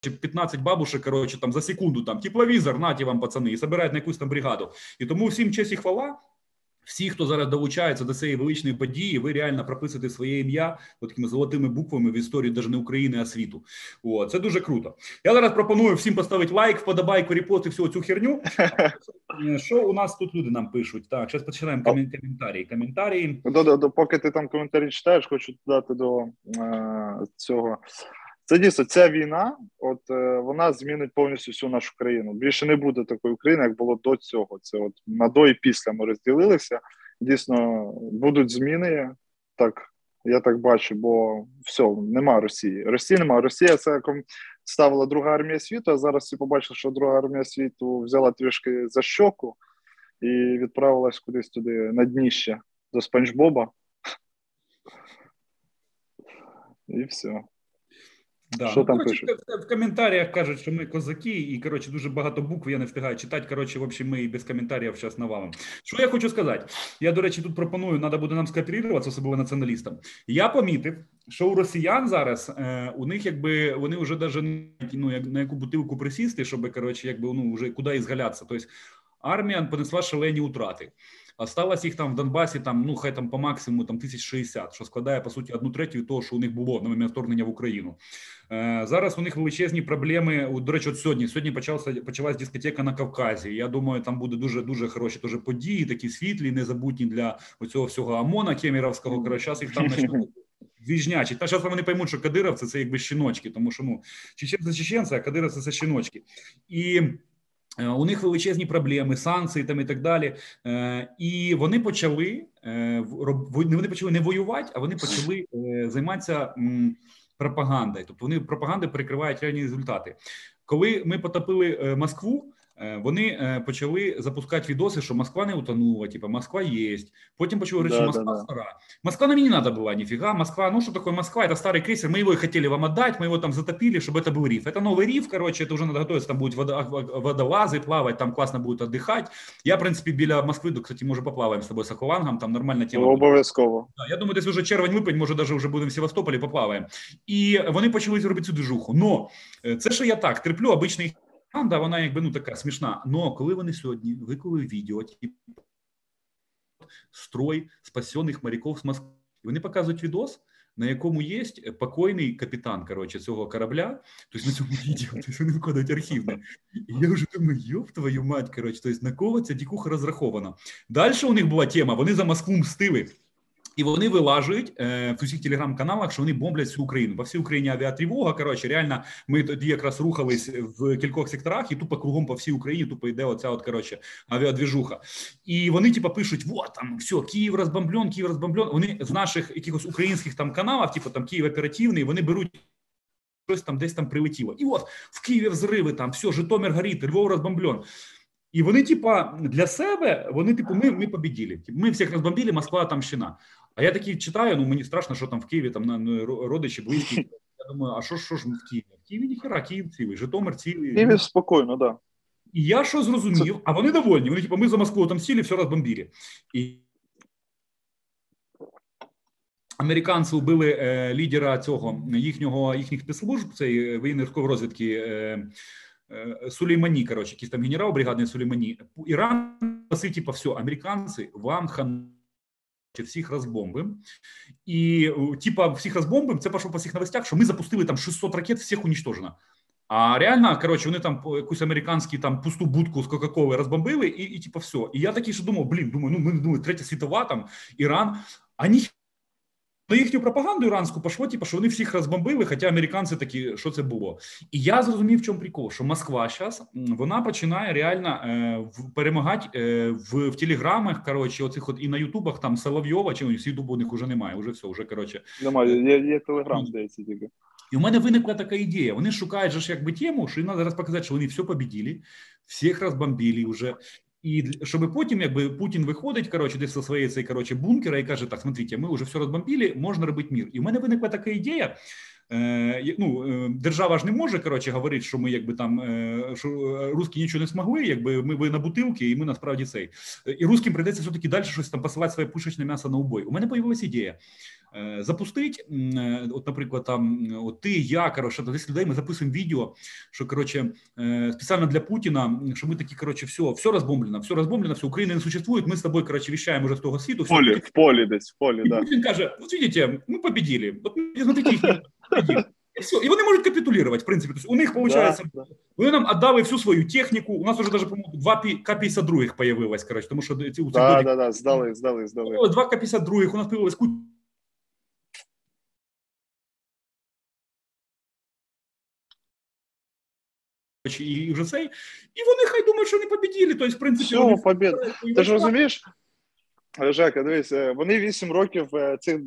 15 бабушек, короче, там за секунду там тепловізор, наті вам пацани, і собирають на якусь там бригаду. І тому всім честь і хвала. Всі, хто зараз долучається до цієї величної події, ви реально прописуєте своє ім'я такими золотими буквами в історії навіть не України, а світу. О, це дуже круто. Я зараз пропоную всім поставити лайк, вподобайку, репост і всю цю херню. Що у нас тут люди нам пишуть? Так, зараз починаємо коментарі. Коментарі. До, до, до, поки ти там коментарі читаєш, хочу додати до е, цього це дійсно ця війна, от е, вона змінить повністю всю нашу країну. Більше не буде такої України, як було до цього. Це от на до і після ми розділилися. Дійсно, будуть зміни. Так, я так бачу, бо все, нема Росії. Росії нема. Росія це ставила друга армія світу. А зараз всі побачили, що друга армія світу взяла трішки за щоку і відправилась кудись туди на дніще до Спанч Боба. І все. Да. Що ну, там коротше, пишуть? В, в коментарях кажуть, що ми козаки, і коротше дуже багато букв я не встигаю читати. Коротше, в общем, ми і без коментарів зараз навалимо. Що я хочу сказати? Я, до речі, тут пропоную, треба буде нам скооперуватися, особливо націоналістам. Я помітив, що у росіян зараз е, у них якби вони вже навіть ну, як, на яку бутилку присісти, щоб коротше, якби ну вже куди ізгалятися. Тобто армія понесла шалені утрати. Осталось їх там в Донбасі, там ну хай там по максимуму там 1060, що складає по суті одну третю того, що у них було на момент вторгнення в Україну. Е, Зараз у них величезні проблеми. До речі, от сьогодні сьогодні почався почалась дискотека на Кавказі. Я думаю, там буде дуже дуже хороші теж події, такі світлі, незабутні для цього всього ОМОНа Кемеровського. Коротше, зараз їх там почнуть Віжнячі. Та зараз вони поймуть, що кадировці це якби щіночки, тому що ну чеченці чеченці, а кадировці це щіночки. І у них величезні проблеми, санкції там і так далі. Е, і вони почали е, вони почали не воювати, а вони почали займатися пропагандою. Тобто вони пропагандою перекривають реальні результати. Коли ми потопили Москву. Е, вони е, почали запускати відоси, що Москва не утонула, типа Москва є. Потім почали говорити, да, що Москва да, стара. Москва нам не надо была, нифига. Москва, ну что такое Москва? Это старый крейсер, мы его и хотели вам отдать, мы его там затопили, чтобы это был риф. Это новый риф, короче, это уже надо готовиться, там будут водолазы плавать, там классно будет отдыхать. Я, в принципе, біля Москви, кстати, може поплаваємо з тобою з аквалангом, там нормальна тема. Обов'язково. Да, я думаю, десь вже червень-липень, може, навіть вже будемо в Севастополі, поплаваємо. І вони почали робити цю движуху. Но е, це що я так, терплю, обичний Команда, вона якби ну така смішна. Но коли вони сьогодні виклали відео, типу, строй спасених моряків з Москви, вони показують відос, на якому є покойний капітан коротше, цього корабля, тобто на цьому відео, тобто вони вкладають архівне. І я вже думаю, йоп твою мать, коротше, тобто на кого ця дікуха розрахована. Далі у них була тема, вони за Москву мстили. І вони вилажують е, в усіх телеграм-каналах, що вони бомблять всю Україну. По всій Україні авіатривога. Коротше, реально, ми тоді якраз рухались в кількох секторах, і тупо кругом по всій Україні тупо йде оця от коротше авіадвіжуха. І вони, типу, пишуть: вот там все, Київ розбомблен, Київ розбомблен. Вони з наших якихось українських там каналів, типу там Київ оперативний, вони беруть. Щось там десь там прилетіло. І от в Києві взриви, там все, Житомир горить, Львов розбомблен. І вони, типа, для себе, вони, типу, ми ми побіділи. Ми всіх розбомбили, Москва там щина. А я такий читаю, ну мені страшно, що там в Києві там ну, родичі близькі. Я думаю, а що що ж в Києві? В Києві ніхера, Київ цілий, Житомир цілий. Києві спокійно, да. І я що зрозумів, а вони довольні. Вони, типу, ми за Москву там сіли, все розбомбили. І Американці вбили е, лідера цього їхнього їхніх спецслужб, цей воєнної розвідки е, е, Сулеймані, коротше, якийсь там генерал бригадний Сулеймані. Іран, типу, все, американці, вам хан всіх розбомбим. І типа всіх розбомбим, це пішло по всіх новостях, що ми запустили там 600 ракет, всіх уничтожено. А реально, коротше, вони там якусь американську там пусту будку з Кока-Коли розбомбили, і, і типу, все. І я такий, що думав, блін, думаю, ну ми думаю, третя світова, там Іран, а ні на їхню пропаганду іранську пішло, типу, що вони всіх розбомбили, хоча американці такі, що це було. І я зрозумів, в чому прикол, що Москва зараз вона починає реально е, перемагати е, в в телеграмах. Коротше, оцих от і на Ютубах там Соловйова, чи з Ютубу у них вже немає. Вже все, вже коротше. Немає, є, є телеграм, здається, тільки. І у мене виникла така ідея. Вони шукають же ж якби тему, що їм треба зараз показати, що вони все победили, всіх розбомбили вже. І щоб потім, якби Путін виходить, коротше, десь зі своєї цей коротше, бункера і каже: Так, смотрите, ми вже все розбомбили, можна робити мір. І в мене виникла така ідея. Е, ну, е, Держава ж не може коротше, говорити, що ми якби там е, що русські нічого не змогли, якби ми ви на бутилки, і ми насправді цей. І русським прийдеться все таки далі щось там посилати своє пушечне м'ясо на убой. У мене з'явилася ідея. Е, запустить, е, от, наприклад, там от ти, я, коротше, 10 людей, ми записуємо відео, що коротше, е, спеціально для Путіна, що ми такі, коротше, все, все розбомблено, все розбомблено, все, Україна не существує, ми з тобою, коротше, віщаємо вже з того світу. В полі, в полі десь, в полі, да. Путін каже, от видите, ми победили, от смотрите, їх. І все, і вони можуть капітулювати, в принципі. Тобто у них виходить, да, вони нам віддали всю свою техніку. У нас вже навіть, по-моєму, два К-52 появилось, коротше, тому що ці у да, да, да, здали, здали, здали. Два К-52, у нас появилось куча і вже цей, і вони хай думають, що не побіділи. Тобто, в принципі, Все, вони побід. Ти ж розумієш, Жека, дивись, е, вони вісім років е, цих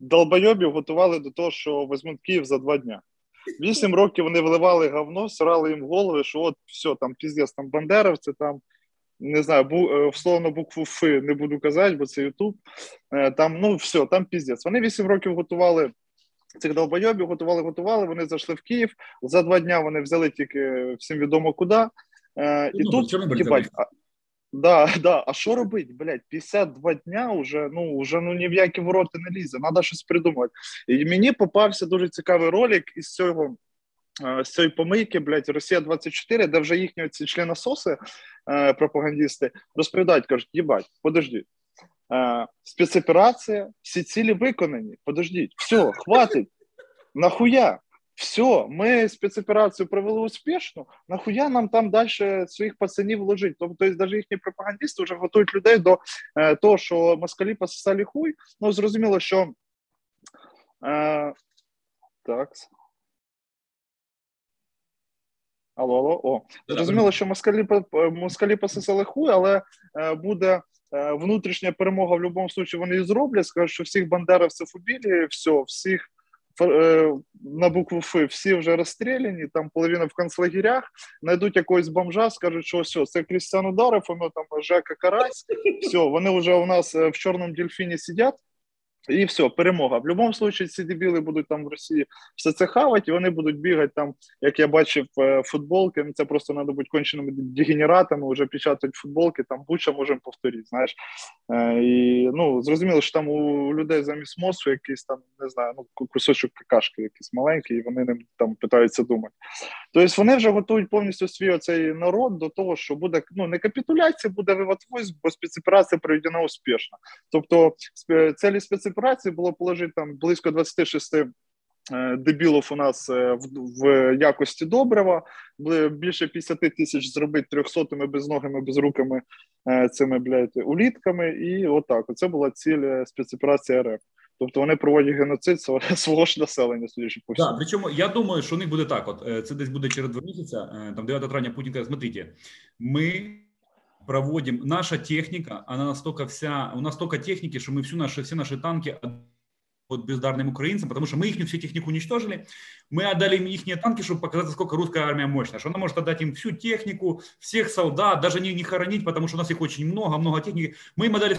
долбойобів готували до того, що візьмуть Київ за два дня. Вісім років вони вливали говно, сирали їм голови, що от все, там піздець, там бандеровці, там не знаю, бу, е, всловно букву Ф не буду казати, бо це Ютуб. Там, ну все, там піздець. Вони вісім років готували цих долбойобів, готували, готували. Вони зайшли в Київ. За два дня вони взяли тільки всім відомо куди. І ну, тут, їбать, Да, да. А що робити, блядь, 52 дня вже, ну, вже ну, ні в які вороти не лізе, треба щось придумати. І мені попався дуже цікавий ролик із цього, з цієї помийки, блядь, Росія 24, де вже їхні ці членососи, пропагандисти, розповідають, кажуть, їбать, подожди, спецоперація, всі цілі виконані, подождіть, все, хватить, нахуя? все, ми спецоперацію провели успішно. Нахуя нам там далі своїх пацанів вложить? Тобто, навіть їхні пропагандисти вже готують людей до е, того, що москалі пососали хуй. Ну зрозуміло, що е, так. Алло, алло, о. Зрозуміло, що москалі москалі пососали хуй, але е, буде е, внутрішня перемога в будь-якому випадку вони зроблять. Скажуть, що всіх бандеровців убили, все, всіх Е, на букву Ф всі вже розстріляні, там половина в концлагерях, знайдуть якогось бомжа, скажуть, що все, це Крістіан Ударов, воно там Жека Карась, все, вони вже у нас е, в чорному дельфіні сидять. І все, перемога. В будь-якому випадку ці дебіли будуть там в Росії все це хавати, і вони будуть бігати там, як я бачив, е, футболки. Ну, це просто треба бути конченими дегенератами, вже печатати футболки, там буча можемо повторити. Знаєш, е, і ну зрозуміло, що там у людей замість мозку якийсь там не знаю, ну кусочок какашки, якийсь маленький, і вони ним там питаються думати. Тобто вони вже готують повністю свій оцей народ до того, що буде ну не капітуляція, буде вивод войск, бо спецоперація проведена успішно. Тобто цілі спецоперації операції було положити там близько 26 е, дебілів у нас е, в, в якості добрива, більше 50 тисяч зробити трьохсотими безногими, безрукими е, цими блядь, улітками. І отак. Оце була ціль спецоперації РФ. Тобто вони проводять геноцид свого ж населення, судячи по всьому. Да, причому я думаю, що у них буде так. От це десь буде через два місяці. Там 9 травня Путін каже, смотрите, ми проводим. Наша техника, она настолько вся, у нас столько техники, что мы всю наши, все наши танки вот бездарным украинцам, потому что мы их всю технику уничтожили, мы отдали им их танки, чтобы показать, сколько русская армия мощная, что она может отдать им всю технику, всех солдат, даже не, не хоронить, потому что у нас их очень много, много техники. Мы им отдали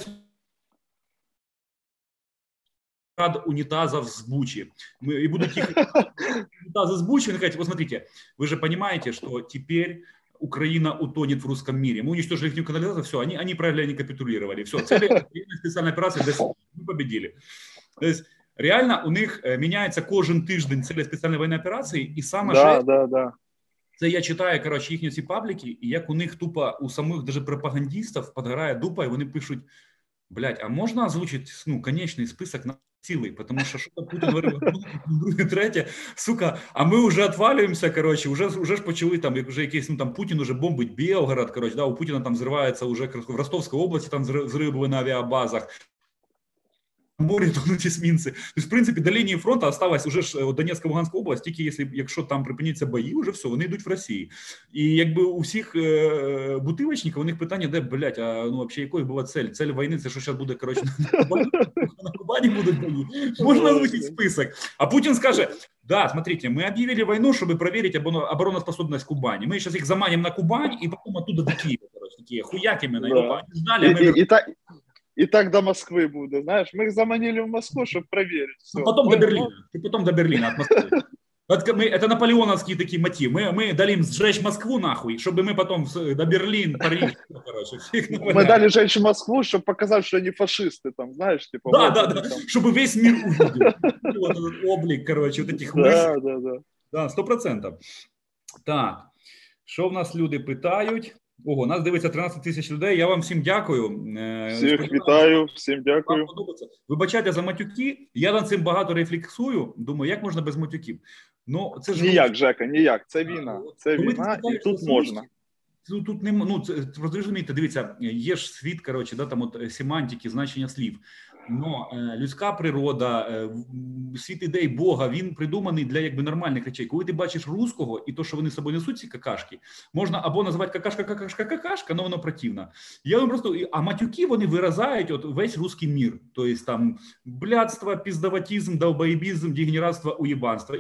рад унитазов с Бучи. Мы, и будут их унитазы с Бучи, и сказать, вот смотрите, вы же понимаете, что теперь Украина утонет в русском мире. Мы уничтожили их канализацию, все, они, они правильно не капитулировали. Все, цели специальной операции мы победили. То есть реально у них э, міняється кожен тиждень цілі спеціальної воєнної операції, і саме да, да, да. це я читаю коротше, їхні ці пабліки, і як у них тупо у самих даже пропагандистів підгорає дупа, і вони пишуть: блядь, а можна озвучити ну, конечний список на цілий, тому що що Путін говорив, друге, третє, сука, а ми вже отвалюємося, коротше, вже, вже ж почали там, як вже якийсь, ну там Путін уже бомбить Білгород, коротше, да, у Путіна там зривається вже в Ростовській області, там зриби на авіабазах, море тонуть есмінці. Тобто, в принципі, до лінії фронту осталась уже ж Донецька Луганська область, тільки якщо, якщо там припиняться бої, вже все, вони йдуть в Росії. І якби у всіх е, бутилочників у них питання, де, блядь, а ну взагалі якою була цель? Цель війни, це що зараз буде, коротше, на Кубані будуть бої. Можна озвучити список. А Путін скаже, Да, смотрите, мы объявили войну, чтобы проверить обороноспособность Кубани. Мы сейчас их заманим на Кубань и потом оттуда до Киева, короче, такие хуякими на да. ждали. И, мы... и, и, так, и так до Москвы будет, знаешь. Мы их заманили в Москву, чтобы проверить. Все. Ну, потом мы, до Берлина. И потом до Берлина от Москвы. Это, мы, это наполеоновские такие мотивы. Мы, мы дали им сжечь Москву нахуй, чтобы мы потом до Берлин, Париж, короче, Мы дали сжечь Москву, чтобы показать, что они фашисты там, знаешь, типа. Да, вот да, да, там. чтобы весь мир увидел. Вот этот облик, короче, вот этих Да, да, да. Да, сто процентов. Так, що в нас люди питають? Ого, нас дивиться 13 тисяч людей. Я вам всім дякую. Всіх Всіх вітаю, всім дякую. Вибачайте за матюки. Я над цим багато рефлексую. Думаю, як можна без матюків? Ну це ж ніяк, Жека, ніяк. Це війна. Це війна, і тут можна. Тут тут не ну це розумієте, дивіться, є ж світ, коротше, да, там от семантики, значення слів. Но е, людська природа, е, світ ідей Бога, він придуманий для якби нормальних речей. Коли ти бачиш руського і то, що вони з собою несуть ці какашки, можна або називати какашка, какашка, какашка, але воно противно. Я вам просто а матюки вони виразають от весь руський мір. Тобто там блядство, піздаватізм, долбоєбізм, дегенератство, уєбанство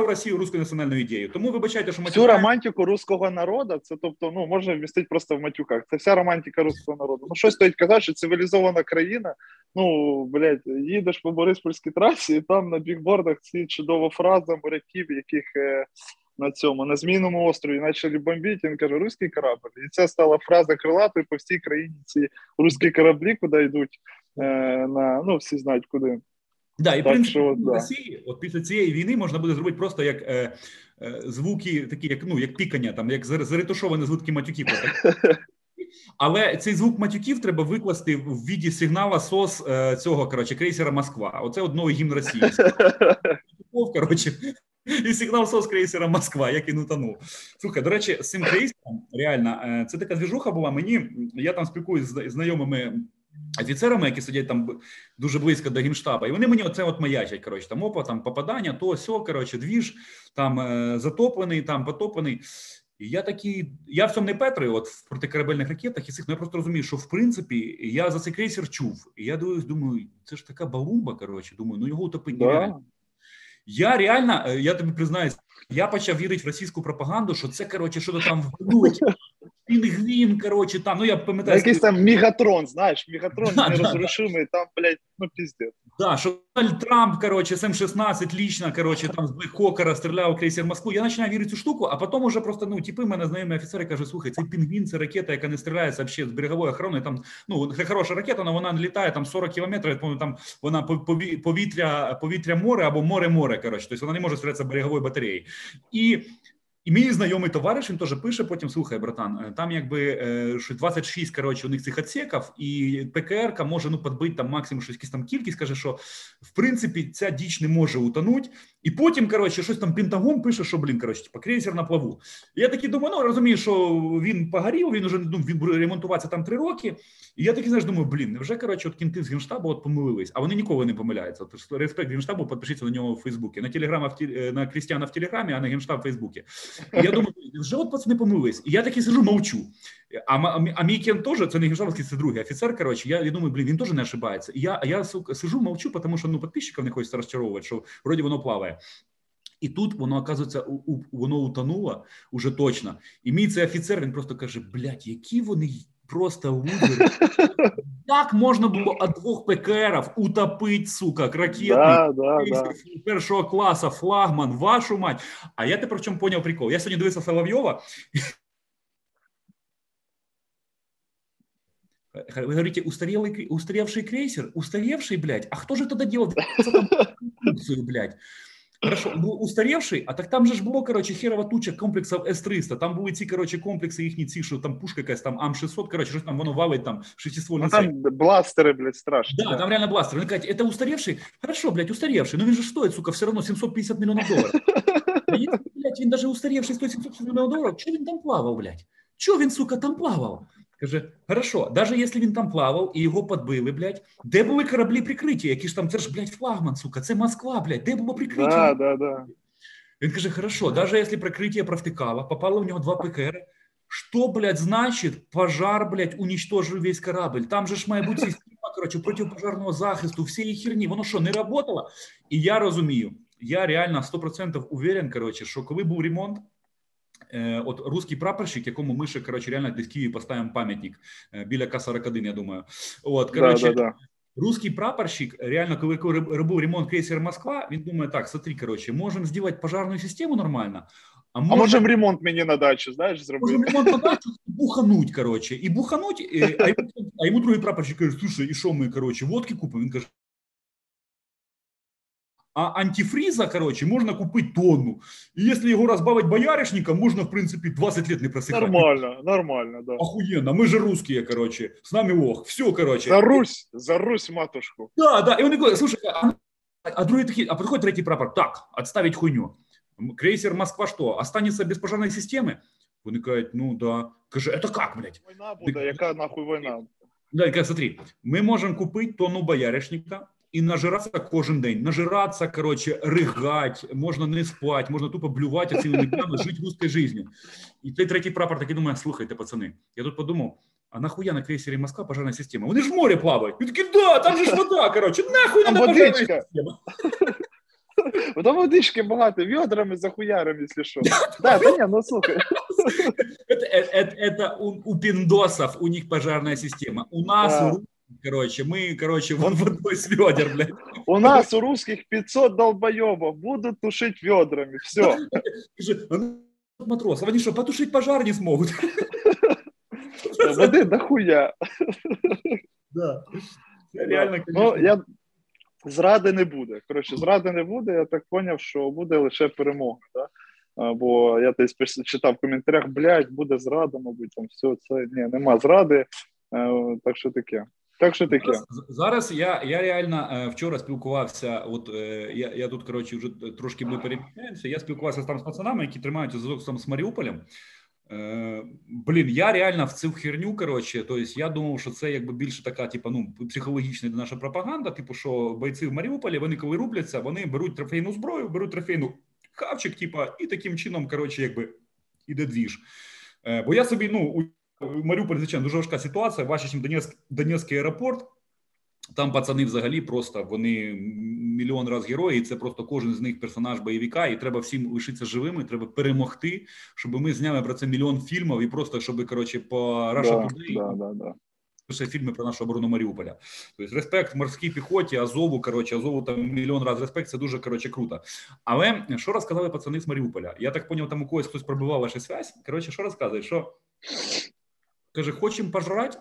Росію руською національною ідеєю. Тому вибачайте, що матюка... всю романтику руського народу, це тобто, ну можна вмістити просто в матюках. Це вся романтика руського народу. Ну що стоїть казати, що цивілізована країна. Ну блядь, їдеш по Бориспольській трасі, і там на бікбордах ці чудова фраза моряків, яких е, на цьому на змінному острові почали бомбити. Він каже, руський корабль. І це стала фраза крилатою по всій країні. Ці руські кораблі, куди йдуть е, на ну всі знають куди. Да, і в принципі що, в Росії, от після цієї війни можна буде зробити просто як е, е, звуки, такі, як ну як пікання, там як заретушовані звуки матюків. Але цей звук матюків треба викласти в віді сигнала СОС е, цього коротше, крейсера Москва. Оце одного гімн Росії. коротше, і сигнал СОС крейсера Москва, як він утонув. Слухай, до речі, з цим крейсером реально е, це така двіжуха була. Мені я там спілкуюсь з знайомими офіцерами, які сидять там дуже близько до генштаба, і вони мені оце от маячать. Коротше, там опа, там попадання, то сьо, коротше, двіж, там е, затоплений, там потоплений. І я такий, я в цьому не Петри, от в протикорабельних ракетах і цих, ну я просто розумію, що в принципі я за цей крейсер чув. І я дивлюсь, думаю, це ж така балумба. Коротше, думаю, ну його утопить да. Я реально, е, я тобі признаюсь, я почав вірити в російську пропаганду, що це коротше, що то там вбудуть, Пінгвін, коротше, там, ну я пам'ятаю. Якийсь там Мегатрон, знаєш, Мегатрон да, неразрушимый, да, там, блядь, ну піздець. Да, що Дональд Трамп, короче, с М-16 лично, короче, там з Хокера стріляв крейсер Москву. Я починаю вірити цю штуку, а потім уже просто, ну, типу, мене знайомі офіцери кажуть, слухай, цей пінгвін, це ракета, яка не стріляється вообще з берегової охорони, там, ну, це хороша ракета, але вона літає там 40 кілометрів, я пам'ятаю, там вона повітря, повітря море або море-море, короче, тобто вона не може стрілятися берегової батареї. І і мій знайомий товариш він теж пише. Потім слухай, братан. Е, там якби е, що 26, коротше, у них цих отсеків, і ПКР може ну підбити там максимум щось там кількість. Каже, що в принципі ця діч не може утонути. І потім, коротше, щось там Пентагон пише, що блін, коротше, типа крейсер на плаву. Я такий думаю, ну розумію, що він погорів, він уже ну, він буде ремонтуватися там три роки. І я такий знаєш, думаю, блін, невже коротше, от кінти з генштабу от помилились, а вони ніколи не помиляються. От, респект генштабу, підпишіться на нього в Фейсбуці. На телеграма в е, на Крістіана в Телеграмі, а на генштаб в Фейсбуці. І я думаю, вже от пацани помилились. І я такий сижу, мовчу. А, а, а мій кен теж, це не генштабовський, це другий офіцер. Коротше, я, я думаю, блін, він теж не ошибається. І я, я сижу, мовчу, тому що ну підписчиків не хочеться розчаровувати, що вроді воно плаває. І тут воно оказується, воно утонуло уже точно. І мій цей офіцер він просто каже: блядь, які вони просто лузери. Як можна було от двох ПКРів утопити, сука, ракетний да, да, да. першого класу, флагман, вашу мать. А я тепер в чому поняв прикол? Я сьогодні дивився Соловйова. Вы говорите, устарелый, устаревший крейсер? Устаревший, блядь? А кто же тогда делал блядь? Хорошо, був ну, устарівший, а так там же ж було, коротше, херова туча комплексів С-300. Там були ці, коротше, комплекси їхні ці, що там пушка якась, там АМ-600, коротше, щось там воно валить, там, шестиствольний. Ну, там бластери, блядь, страшно. Да, да, там реально бластери. Вони кажуть, это устаревший? Хорошо, блядь, устаревший, но він же стоїть, сука, все равно 750 мільйонів доларів. Блядь, він даже устаревший стоїть 750 мільйонів доларів, чого він там плавав, блядь? Чого він, сука, там плавав? Каже, хорошо, навіть якщо він там плавав і його подбили, блядь, де були кораблі прикриття? Які ж там, це ж, блядь, флагман, сука, це Москва, блядь, де було прикриття? Да, да, да. Він каже, хорошо, навіть якщо прикриття провтикало, попало в нього два ПКР, що, блядь, значить пожар, блядь, уничтожив весь корабль? Там же ж має бути система, коротше, протипожарного захисту, всієї херні, воно що, не працювало? І я розумію, я реально 100% уверен, коротше, що коли був ремонт, от русський прапорщик, якому ми ще коротше, реально десь в Києві поставимо пам'ятник е, біля К-41, я думаю. От, коротше, да, да, да. Русский прапорщик, реально, коли робив ремонт крейсера Москва, він думає, так, смотри, короче, можемо зробити пожарну систему нормально, а, можем, можемо ремонт мені на дачу, знаєш, зробити? Можемо ремонт на дачу, бухануть, короче, і бухануть, а йому, а йому другий прапорщик каже, слушай, і що ми, короче, водки купимо? Він каже, а антифриза, короче, можно купить тонну. И если его разбавить боярышником, можно, в принципе, 20 лет не просыхать. Нормально, нормально, да. Охуенно, мы же русские, короче, с нами ох, все, короче. За Русь, за Русь, матушку. Да, да, и он говорит, слушай, а, а другие такие, а подходит третий прапор, так, отставить хуйню. Крейсер Москва что, останется без пожарной системы? Вони кажуть, ну да. Каже, это как, блядь? Война буде, яка нахуй война? Да, как, смотри, мы можем купить тонну бояришника и нажираться кожен день. Нажираться, короче, ригать, можна не спать, можна тупо блювати цілими днями, жити русською життю. І цей третій прапор такий думає, слухайте, пацани, я тут подумав, а нахуя на крейсері Москва пожарна система? Вони ж в морі плавають. Він такий, да, там же ж вода, короче, нахуй Там надо пожарна водичка. система. Там водички багато, відрами за хуяром, якщо що. Да, та ні, ну слухай. Это, это, это у, у пиндосов, у них пожарная система. У нас, Да. короче, мы, короче, вон водой с ведер, блядь. У нас у русских 500 долбойобов будут тушить ведрами. Все. Ну, Матросов, они что, потушить пожар не смогут? Води дохуя. Да. Реально, Ну, я... Зради не буде. Коротше, зради не буде. Я так зрозумів, що буде лише перемога. Да? Бо я десь читав в коментарях, блядь, буде зрада, мабуть, там все це. Ні, нема зради. Е, Так що таке. Так що таке. Зараз, зараз я, я реально е, вчора спілкувався. От е, я, я тут коротше вже трошки ми переміняємося. Я спілкувався там з пацанами, які тримають зв'язок там з Маріуполем. Е, блін, я реально в цю херню. Коротше, тобто я думав, що це якби більше така, типу, ну психологічна наша пропаганда. Типу, що бойці в Маріуполі вони коли рубляться, вони беруть трофейну зброю, беруть трофейну хавчик, типа, і таким чином, коротше, якби іде двіж. Е, бо я собі, ну, Маріуполь, звичайно, дуже важка ситуація. Важче, ніж Донецьк, Донецький аеропорт. Там пацани взагалі просто вони мільйон раз герої. і Це просто кожен з них персонаж бойовика, і треба всім лишитися живими. Треба перемогти, щоб ми зняли про це мільйон фільмів і просто щоб коротше по Russia Да, Today да, да, да. пише фільми про нашу оборону Маріуполя. Тобто респект морській піхоті, Азову. Коротше, Азову там мільйон раз респект. Це дуже коротше круто. Але що розказали пацани з Маріуполя? Я так поняв, там у когось хтось пробивав вашу связь. Коротше, що розказує? Що каже, хочемо пожрати,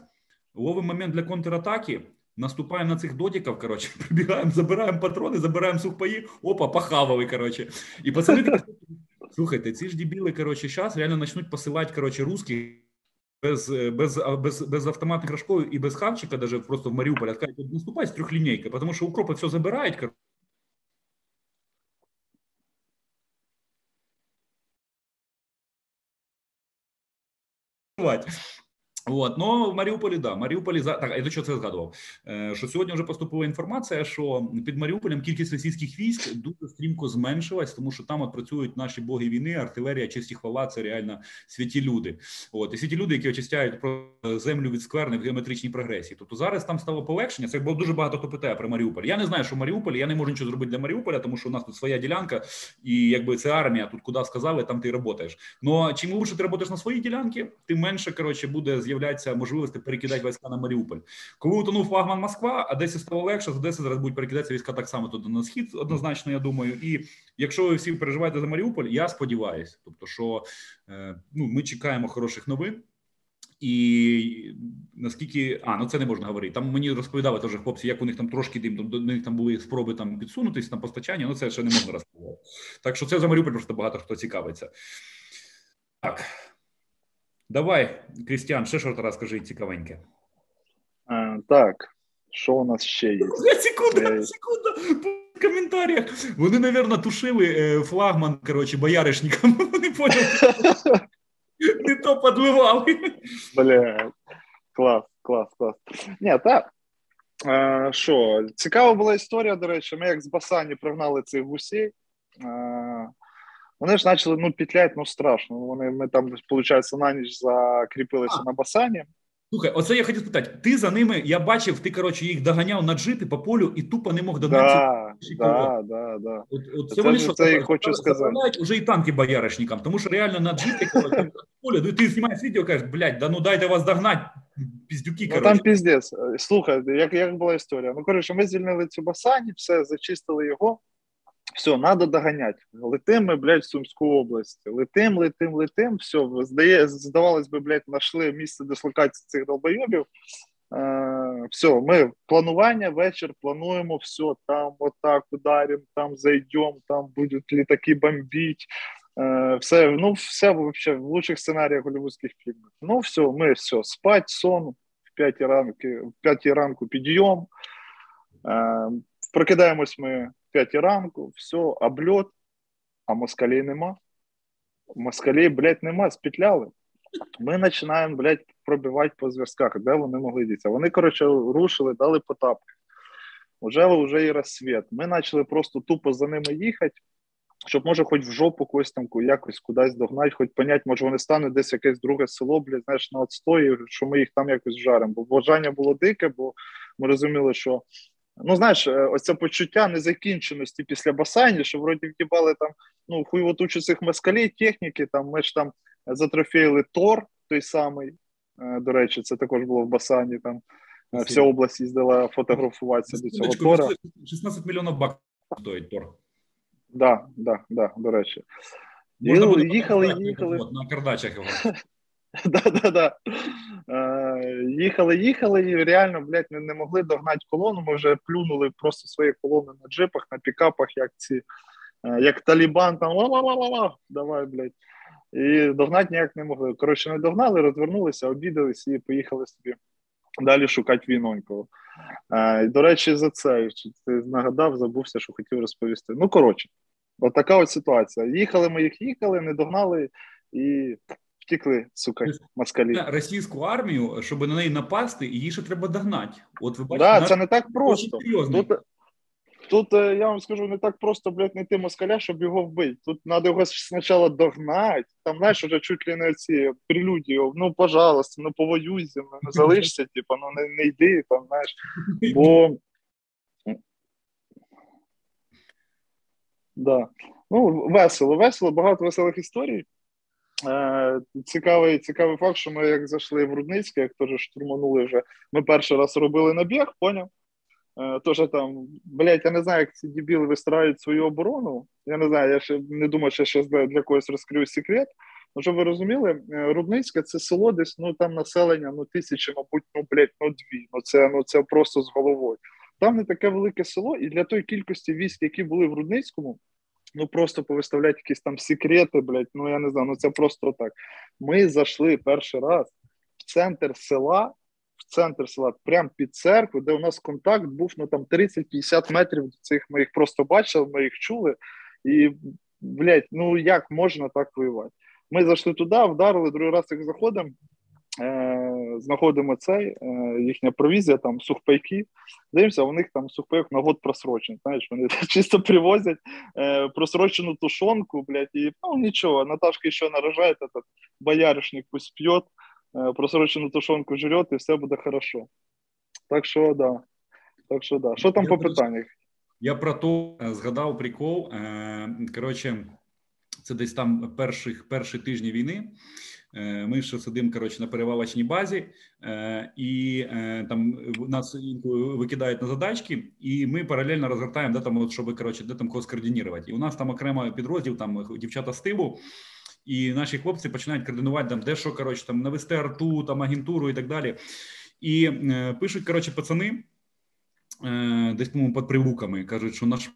ловимо момент для контратаки. Наступаємо на цих дотиків, коротше, прибігаємо, забираємо патрони, забираємо сухпаї, опа, похавали, коротше. І пацани такі, слухайте, ці ж дебіли, коротше, зараз реально почнуть посилати, коротше, русських без, без, без, без автоматних рожков і без хавчика, даже просто в Маріуполі, скажуть, наступай з трьохлінійки, тому що укропи все забирають, коротше. От, ну в Маріуполі, да, Маріуполі за так. Я до чого це згадував? Що сьогодні вже поступила інформація, що під Маріуполем кількість російських військ дуже стрімко зменшилась, тому що там от працюють наші боги війни, артилерія, честь і хвала, це реально святі люди. От і святі люди, які очистяють про землю від скверни в геометричній прогресії. Тобто зараз там стало полегшення. Це бо дуже багато хто питає про Маріуполь. Я не знаю, що в Маріуполі, я не можу нічого зробити для Маріуполя, тому що у нас тут своя ділянка, і якби це армія. Тут куди сказали, там ти працюєш. Но чим лучше ти працюєш на своїй ділянці, тим менше коротше буде з'являється можливості перекидати війська на Маріуполь. Коли утонув флагман Москва, Одесі стало легше. З Одеси зараз будуть перекидатися війська так само туди на схід, однозначно. Я думаю, і якщо ви всі переживаєте за Маріуполь, я сподіваюся, тобто, що е, ну ми чекаємо хороших новин. І наскільки а ну це не можна говорити. Там мені розповідали теж хлопці, як у них там трошки дим, до них там були спроби там підсунутися на постачання. Ну це ще не можна розповідати. Так що це за Маріуполь просто багато хто цікавиться. Так. Давай, Крістіан, ще щось розкажи цікавеньке. Е, Так, що у нас ще є? Секунда, Е. секунда. В коментарях. Вони, мабуть, тушили е, флагман, коротше, бояришникам. Вони поняли. Не то подливали. Бля, клас, клас, клас. Ні, так. Що, цікава була історія, до речі, ми як з Басані пригнали цих гусей. Вони ж почали ну, петлять, ну страшно. Вони, ми там, виходить, на ніч закріпилися А. на Басані. Слухай, оце я хотів спитати. Ти за ними, я бачив, ти, коротше, їх доганяв на джипі по полю і тупо не мог догнати. Да, да, да, да. От, от це, Це вони що це хочу сказати. уже і танки бояришникам, тому що реально на джипі, коротше, поле, ну, ти знімаєш відео, кажеш, блядь, да ну дайте вас догнати, піздюки, Ну там піздець. Слухай, як, як була історія? Ну, коротше, ми звільнили цю басані, все, зачистили його. Все, треба доганяти. Летим ми, блядь, в Сумську область. Летим, летим, летим. Все, здає, здавалось би, блядь, знайшли місце дислокації цих долбойобів. Е, все, ми планування, вечір плануємо, все, там отак ударимо, там зайдемо, там будуть літаки бомбити. Е, все, ну, все вообще в лучших сценаріях голівудських фільмів. Ну, все, ми все, спать, сон, в 5 ранку, в 5 ранку підйом. Е, прокидаємось ми 5 ранку, все, обльот, а москалей нема. Москалей, блядь, нема, спетляли. Ми починаємо, блядь, пробивати по зв'язках, де вони могли дітися. Вони, коротше, рушили, дали потапки. Уже вже і розсвіт. Ми почали просто тупо за ними їхати, щоб може хоч в жопу когось там якось кудись догнати, хоч понять, може вони стануть десь якесь друге село, блядь, знаєш, на отстої, що ми їх там якось жаримо. Бо бажання було дике, бо ми розуміли, що ну знаєш, е, ось це почуття незакінченості після басейні, що вроді вдібали там ну хуйвотучу цих москалів, техніки. Там ми ж там затрофеїли Тор, той самий. Е, до речі, це також було в Басані. Там е, вся область їздила фотографуватися до цього Тора. 16 мільйонів баксів стоїть Тор. Да, да, да, до речі. Можна буде їхали, їхали. На кардачах його. Да, да, да. Е, їхали, їхали, і реально, блядь, не, не могли догнати колону. Ми вже плюнули просто свої колони на джипах, на пікапах, як ці, е, як Талібан, там ла-ла-ла-ла-ла, давай, блядь. І догнати ніяк не могли. Коротше, не догнали, розвернулися, обідались і поїхали собі далі шукати війнонькову. Е, до речі, за це ти нагадав, забувся, що хотів розповісти. Ну, коротше, от от ситуація. Їхали ми їх, їхали, не догнали і втікли, сука, москалі. Російську армію, щоб на неї напасти, її ще треба догнати. От ви бачите, да, це не так просто. Тут, тут е, я вам скажу, не так просто, блядь, знайти москаля, щоб його вбити. Тут треба його спочатку догнати. Там, знаєш, вже чуть ли не ці прелюдії, ну, пожалуйста, ну повоюй зі мною, не залишся, типу, ну не, не йди, там, знаєш. Бо. Да. Ну, весело, весело, багато веселих історій. Е, Цікавий цікавий факт, що ми як зайшли в Рудницьке, як теж штурманули вже. Ми перший раз робили набіг, поняв? Е, Тож там, блять, я не знаю, як ці дебіли вистраюють свою оборону. Я не знаю, я ще не думаю, що я ще для когось розкрию секрет. Ну, щоб ви розуміли, е, Рудницьке це село, десь ну там населення ну тисячі, мабуть, ну блять, ну дві. Ну це ну це просто з головою. Там не таке велике село, і для тої кількості військ, які були в Рудницькому ну просто повиставляти якісь там секрети, блядь, ну я не знаю, ну це просто так. Ми зайшли перший раз в центр села, в центр села, прямо під церкву, де у нас контакт був ну там 30-50 метрів до цих. Ми їх просто бачили, ми їх чули, і блядь, ну як можна так воювати? Ми зайшли туди, вдарили, другий раз як заходимо. Е, знаходимо цей, е, їхня провізія, там сухпайки. Дивимося, у них там сухпайок на год просрочений. Знаєш, вони чисто привозять е, просрочену тушонку, блядь, і ну нічого, Наташка ще наражає, этот бояришник пусть п'є, просрочену тушонку жрет, і все буде хорошо. Так що, да. Так що, да. Що там я по питаннях? Я про то згадав прикол. Коротше, це десь там перших перші тижні війни. Е, ми ще сидимо коротше, на перевалочній базі, е, і е, там нас викидають на задачки, і ми паралельно розгортаємо, де там, от, щоб коротше, де там когось координувати. І у нас там окремо підрозділ, там дівчата з тибу, і наші хлопці починають координувати там, де що коротше, там навести арту, там агентуру і так далі. І пишуть коротше, пацани десь по-моєму, під прилуками, кажуть, що наш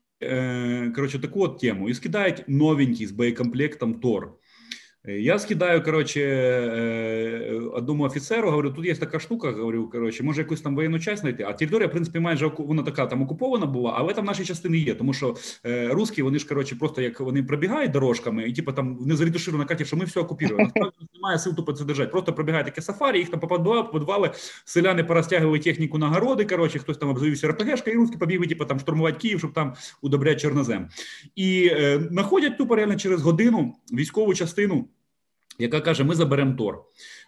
коротше, таку от тему і скидають новенький з боєкомплектом Тор. Я скидаю, короче, э, одному офіцеру, говорю, тут є така штука, говорю, короче, може якусь там воєнну часть знайти. А територія, в принципі, майже вона така там окупована була, але там наші частини є. Тому що е, русські, вони ж короче, просто як вони пробігають дорожками, і типу там не зарідушили на карті, що ми все окупіруємо. Насправді немає сил тупо це держати. Просто пробігає таке сафарі, їх там подвали, селяни порозтягували техніку на городи. Короче, хтось там обзавівся РПГшка, і русські побігли, типу, там штурмувати Київ, щоб там удобряти чорнозем. І е, знаходять тупо реально через годину військову частину яка каже: Ми заберемо Тор.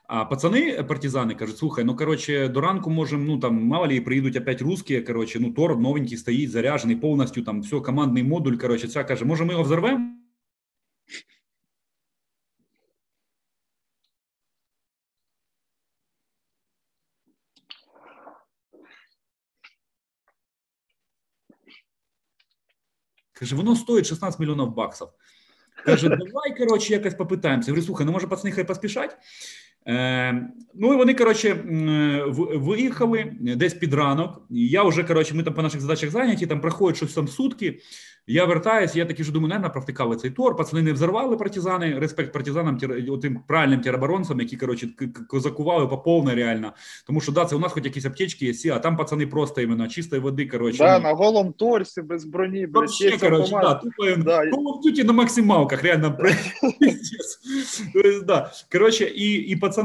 А пацани партизани кажуть: слухай, ну коротше, до ранку можемо, ну там мало ли приїдуть опять русські, коротше, ну Тор новенький стоїть, заряжений, повністю там все, командний модуль. Коротше, ця каже, може, ми його взорвемо? Каже, воно стоїть 16 мільйонів баксів. Каже, давай, коротше, якось попитаємося. Я говорю, слухай, ну може пацани хай поспішать. Е, Ну і вони коротше виїхали десь під ранок. Я вже коротше, ми там по наших задачах зайняті, там проходять щось там сутки. Я вертаюсь, я такий ж думаю, наверное, провтикали цей тор. Пацани не взорвали партизани. Респект партизанам, тим правильним тероборонцям, які коротше козакували по повне реально. Тому що да, це у нас хоч якісь аптечки є, а там пацани просто іменно чистої води. Коротше, да, ну, на голом торсі без броні, без Вообще, коротше, да, тупо да. Duty на максималках, реально. да. Коротше, і, і пацани.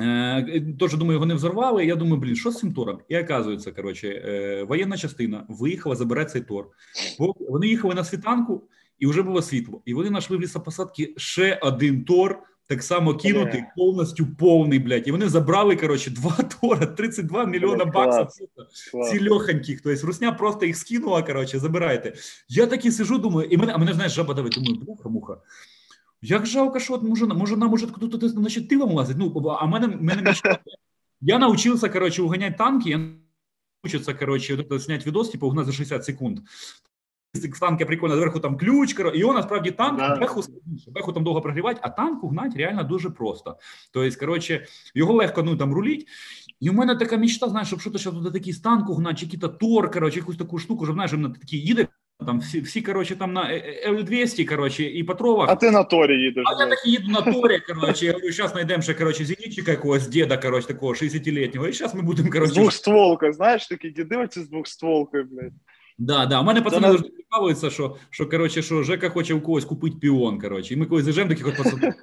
Е, Тож думаю, його не взорвали. Я думаю, блін, що з цим тором? І оказується, коротше, е, воєнна частина виїхала забирати цей тор. Вони їхали на світанку, і вже було світло. І вони знайшли в лісопосадці ще один тор, так само кинутий, Бля. повністю повний, блядь. І вони забрали, коротше, два тора, 32 мільйона баксів. Ці льоханьких, тобто Русня просто їх скинула, коротше, забирайте. Я таки сижу, думаю, і мене, а мене, знаєш, жаба давить, думаю, бляха муха. Як жалко, що от може, може нам може хтось на щитилом лазить. Ну, а мене, мене мечта. Я научился, короче, угонять танки, я научился, короче, вот это снять видос, типа, угнать за 60 секунд. З танка прикольно, зверху там ключ, коро- і його насправді танк, беху складніше, беху там довго прогрівати, а танк угнать реально дуже просто. Тобто, коротше, його легко ну, там руліть. І у мене така мечта, знаєш, щоб ще туди такий з танку гнать, чи якийсь тор, коротше, якусь таку штуку, щоб, знаєш, на такі їде, там всі, всі коротше, там на е, Л-200, коротше, і по тровах. А ти на торі їдеш. А я так і їду на торі, коротше, я говорю, зараз знайдемо ще, коротше, зенітчика якогось діда, коротше, такого 60-літнього, і зараз ми будемо, З коротше, двохстволкою, знаєш, такі діди оці з двохстволкою, блядь. Да, да. У мене пацани на- завжди цікавуються, що, що, коротше, що Жека хоче у когось купити піон, коротше. І ми коли заїжджаємо, таких от пацанів.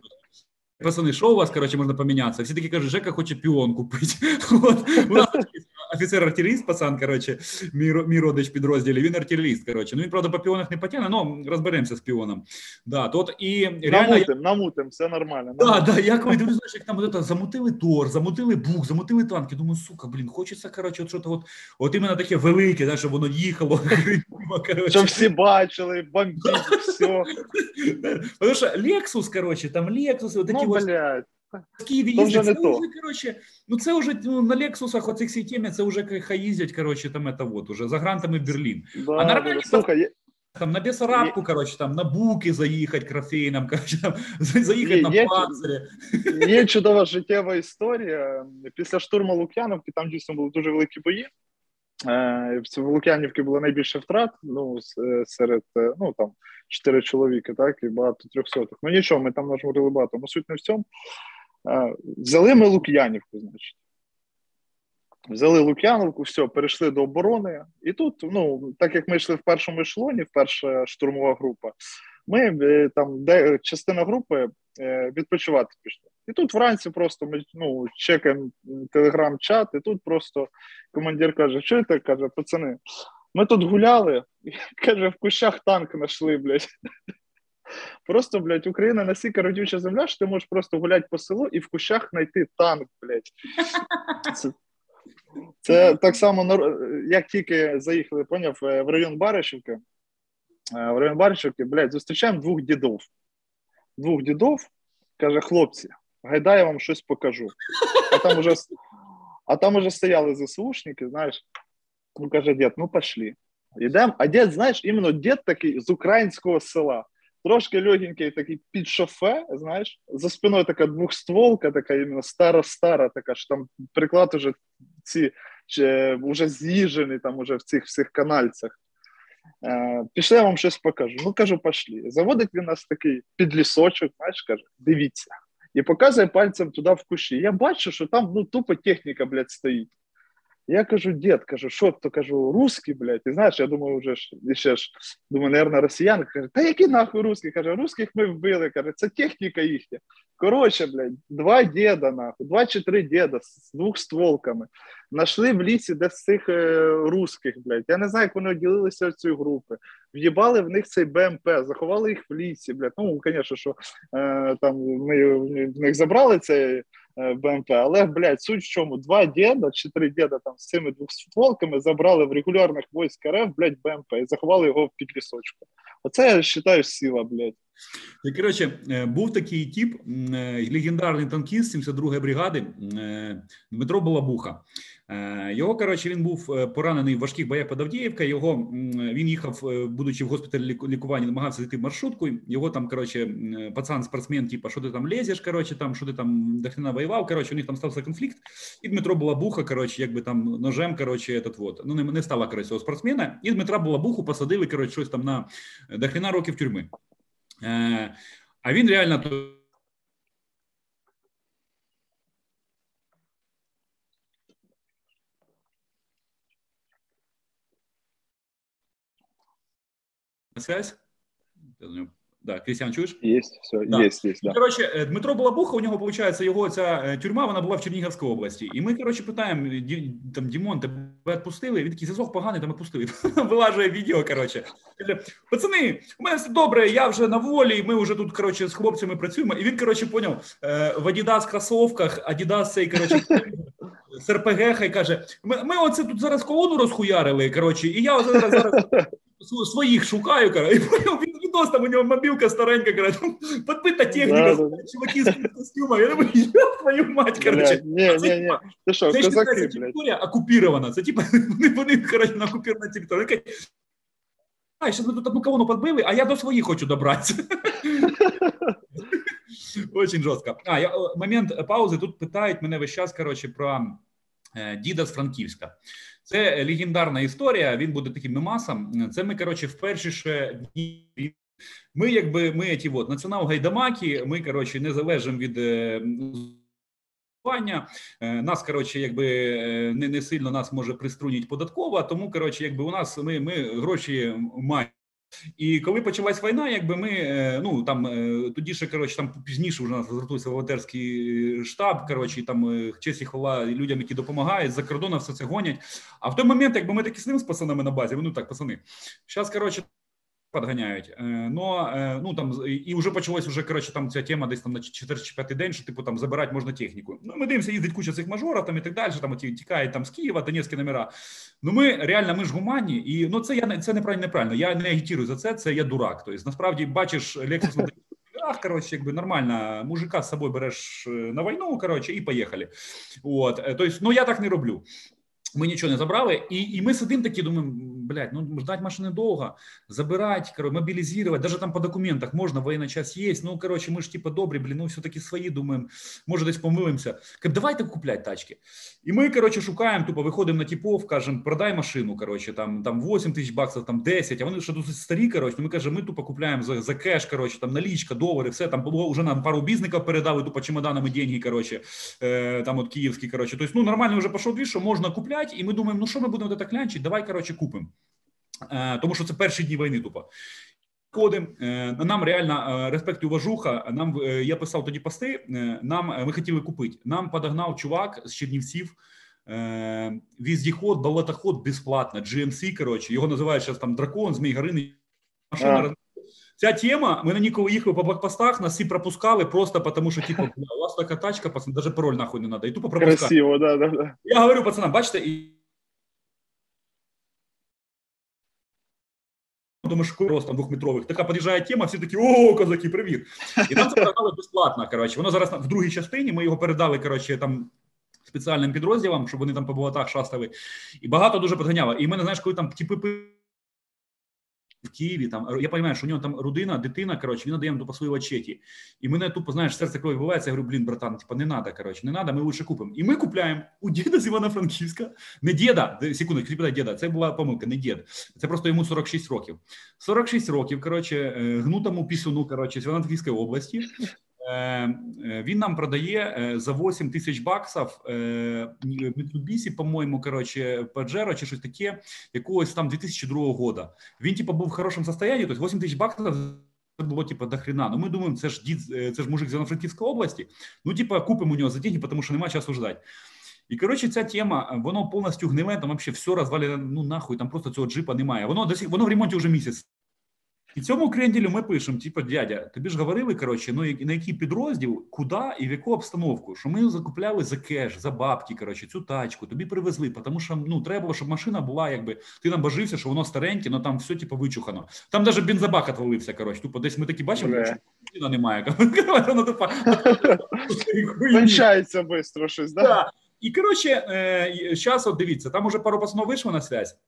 Пацани, що у вас, коротше, можна помінятися? Всі такі кажуть, Жека хоче піон купити. От. У нас такий офіцер-артилеріст, пацан, коротше, мій, мій родич підрозділі, він артилеріст, коротше. Ну, він, правда, по піонах не потягне, але розберемося з піоном. Да, то от, і реально, Намутим, намутим, все нормально. Да, да, я коли дивлюсь, знаєш, як там от это, замутили тор, замутили бук, замутили танки. Думаю, сука, блін, хочеться, коротше, от що-то от, от іменно таке велике, знаєш, щоб воно їхало, коротше. Щоб всі бачили, бомбіть, все. Потому що Lexus, коротше, там Lexus, от такі Ну, ось блядь. Києві їздять, це не вже, коротше, ну це вже ну, на Лексусах, оцих всій темі, це вже хай їздять, коротше, там это вот, уже за грантами в Берлін. Да, А нормальні да. Слухай, Там на Бесарабку, коротше, там на Буки заїхати крафейном, коротше, там заїхати на є- панцирі. Є чудова життєва історія. Після штурму Лук'яновки там дійсно були дуже великі бої. Е, В в Лук'янівці було найбільше втрат. Ну, е, серед е, ну там чотири чоловіки, так, і багато трьохсотих. Ну нічого, ми там нажмурили багато. Ну, суть не в цьому. Взяли ми Лук'янівку, значить. Взяли Лук'яновку, все, перейшли до оборони. І тут, ну, так як ми йшли в першому ешелоні, перша штурмова група, ми е, там, де частина групи е, відпочивати пішли. І тут вранці просто ми ну, чекаємо телеграм-чат, і тут просто командир каже: чуєте, каже, пацани, ми тут гуляли, і, каже, в кущах танк знайшли, блядь. Просто, блядь, Україна настільки родюча земля, що ти можеш просто гуляти по селу і в кущах знайти танк, блядь. Це, це так само, як тільки заїхали, поняв, е, в район Баришівки, е, в район Баришівки, блядь, зустрічаємо двох дідов. Двох дідов, каже, хлопці, гайда, я вам щось покажу. А там уже, а там уже стояли ЗСУшники, знаєш. Ну, каже, дід, ну пошли. Йдемо. А дід, знаєш, іменно дід такий з українського села. Трошки легенький такий під шофе, знаєш, за спиною така двохстволка, така іменно стара-стара, така що там приклад уже ці ще, вже з'їжджений там уже в цих всіх канальцях. Е, пішли, я вам щось покажу. Ну, кажу, пошлі. Заводить він нас такий під лісочок, знаєш, каже, дивіться. І показує пальцем туди в кущі. Я бачу, що там ну, тупо техніка, блядь, стоїть. Я кажу, дід, кажу, що то кажу, русський, блядь. І знаєш, я думаю, вже ж ще ж думаю, наверное, росіяни. Каже, та які нахуй русські? Каже, русських ми вбили. Каже, це техніка їхня. Коротше, блядь, два діда, нахуй, два чи три діда з двох стволками. Нашли в лісі десь цих е, русських, блядь. Я не знаю, як вони ділилися в ці групи. В'їбали в них цей БМП, заховали їх в лісі, блядь. Ну, звісно, що е, там ми в них забрали цей е, БМП, але, блядь, суть в чому, два діда чи три діда там з цими двохстволками забрали в регулярних військ РФ, блядь, БМП і заховали його в підлісочку. Оце я вважаю сила, блядь. І, коротше, е, був такий тип, м, е, легендарний танкіст 72-ї бригади Дмитро Балабуха. Е, Його, коротше, він був е, поранений в важких боях під Авдіївка. Його він їхав, е, будучи в госпіталі лікування, намагався зайти в маршрутку. Його там, коротше, пацан, спортсмен, типа, що ти там лезеш, коротше, там, що ти там до хрена воював. Коротше, у них там стався конфлікт. І Дмитро Балабуха, коротше, якби там ножем, коротше, этот вот. Ну, не, не стало, коротше, цього спортсмена. І Дмитра Балабуху посадили, коротше, щось там на е, до років тюрми. А він реально то- на связь. Да, Крістіан, чуєш? Є, все, Да. є, є, да. Коротше, е, Дмитро Балабуха, у нього виходить, його ця тюрма, вона була в Чернігівській області. І ми, коротше, питаємо: «Ді- там Дімон, тебе відпустили? Він такий зв'язок поганий, там відпустили. Вилажує відео. Коротше, пацани, у мене все добре, я вже на волі. Ми вже тут коротше з хлопцями працюємо. І він, коротше, поняв е, в Адідас кросовках, Адідас цей коротше. З РПГ хай каже: ми, ми оце тут зараз колону розхуярили. Коротше, і я зараз зараз своїх шукаю. Каже, і він відос там у нього мобілка старенька, каже, там підбита техніка, Да, да, чуваки з костюмами. Я думаю, «Йоп твою мать, Ні, Це, ні, ні. Ти що, Це козаки, блядь. територія окупірована. Це типа вони, вони коротше, на окупірованій території. А, ми тут одну колону підбили, а я до своїх хочу добратися. Очень жорстко. А, я, момент паузи. Тут питають мене весь час, коротше, про е, діда з Франківська. Це легендарна історія. Він буде таким мемасом. Це ми, коротше, в перші ще дні. Ми, якби ми ті от націонал гайдамаки. Ми коротше не залежимо від е. Е, Нас, коротше, якби е, не, не сильно нас може приструніть податкова, тому коротше, якби у нас ми, ми гроші маємо. І коли почалась війна, якби ми е, ну там е, тоді ще коротше, там пізніше вже нас розгортується волонтерський штаб. Коротше, і там е, честь і хвала людям, які допомагають за кордоном, все це гонять. А в той момент, якби ми такі ним з пацанами на базі, ну так, пацани, зараз коротше. Подганяють, Е, но е, ну там і вже почалась вже коротше там ця тема десь там на четвертий чи п'ятий день, що типу там забирати можна техніку. Ну ми дивимося, їздить куча цих мажорів там і так далі. Там ті тікають там з Києва, Донецькі номера. Ну ми реально ми ж гуманні, і ну це я це неправильно, неправильно. Я не агітірую за це. Це я дурак. Тобто, насправді бачиш на Ах, коротше, якби нормально, мужика з собою береш е, на війну, коротше, і поїхали. От, тобто, ну я так не роблю. Ми нічого не забрали, і, і ми сидимо такі, думаємо, блядь, ну ждать машини довго, забирать, короче, мобілізувати, даже там по документах можна, воєнний час є, ну, коротше, ми ж типа добрі, блін, ну все-таки свої, думаємо, може десь помилимося. Кажу, давайте купляти тачки. І ми, коротше, шукаємо, тупо виходимо на типов, кажемо, продай машину, коротше, там, там 8 тисяч баксів, там 10, а вони ще досить старі, коротше, ну, ми кажемо, ми тупо купляємо за, за кеш, коротше, там налічка, долари, все, там вже нам пару бізника передали, тупо чемоданами деньги, коротше, е, там от київські, коротше, тобто, ну, нормально вже пішов дві, що можна купляти, і ми думаємо, ну, що ми будемо так клянчити, давай, коротше, купимо. Е, тому що це перші дні війни, тупо. Ходимо, е, нам реально е, респект і уважуха. Нам я писав тоді пости. Нам ми хотіли купити. Нам подогнав чувак з Чернівців. Віздіход, болотоход безплатно. GMC, коротше, його називають зараз там дракон, Змій Гарини. Машина роз- Ця тема, ми на ній коли їхали по блокпостах, нас всі пропускали просто тому, що типу, у вас така тачка, пацан, даже пароль нахуй не треба. І тупо пропускали. Красиво, да, да, да. Я говорю пацанам, бачите, і Думаєш, просто двохметрових. Така під'їжджає тема, всі такі, о, козаки, привіт. І нам це передали безплатно. Коротше, воно зараз в другій частині. Ми його передали, коротше, там спеціальним підрозділам, щоб вони там по болотах шастали. І багато дуже підганяло. І мене, знаєш, коли там типи пи- в Києві, там я розумію, що у нього там родина, дитина, коротше, він надає тупо свої очеті. І мене тупо, знаєш, серце крові вбивається. Я говорю, блін, братан, типа, не надо, коротше, не надо, ми лучше купимо. І ми купляємо у діда з Івано-Франківська, не діда, секунду, кріпіда діда, це була помилка, не дід. Це просто йому 46 років. 46 років, коротше, е, гнутому пісюну, коротше, з Івано-Франківської області. Е, е, Він нам продає е, за 8 тисяч баксів Mitsubishi, по-моєму, коротше, Pajero чи щось таке, якогось там 2002 года. Він, типу, був в хорошому состоянні, тобто 8 тисяч баксів це було, типу, до хрена. Ну, ми думаємо, це ж дід, це ж мужик з Івано-Франківської області. Ну, типу, купимо у нього за деньги, тому що немає часу ждати. І коротше, ця тема, воно повністю гниле, там взагалі все розвалене, ну нахуй, там просто цього джипа немає. Воно досі воно в ремонті вже місяць. І цьому кренделю ми пишемо: типу, дядя, тобі ж говорили, коротше, ну на який підрозділ, куди і в яку обстановку, що ми закупляли за кеш, за бабки, коротше, цю тачку, тобі привезли, тому що ну треба щоб машина була, якби ти нам божився, що воно стареньке, але там все типу вичухано. Там навіть бензобак отвалився, коротше. Тупо десь ми такі бачимо, що машина немає. Воно тупо Кончається швидко щось? Да. І коротше, е, зараз от дивіться, там уже пару пацанов вийшло на связь.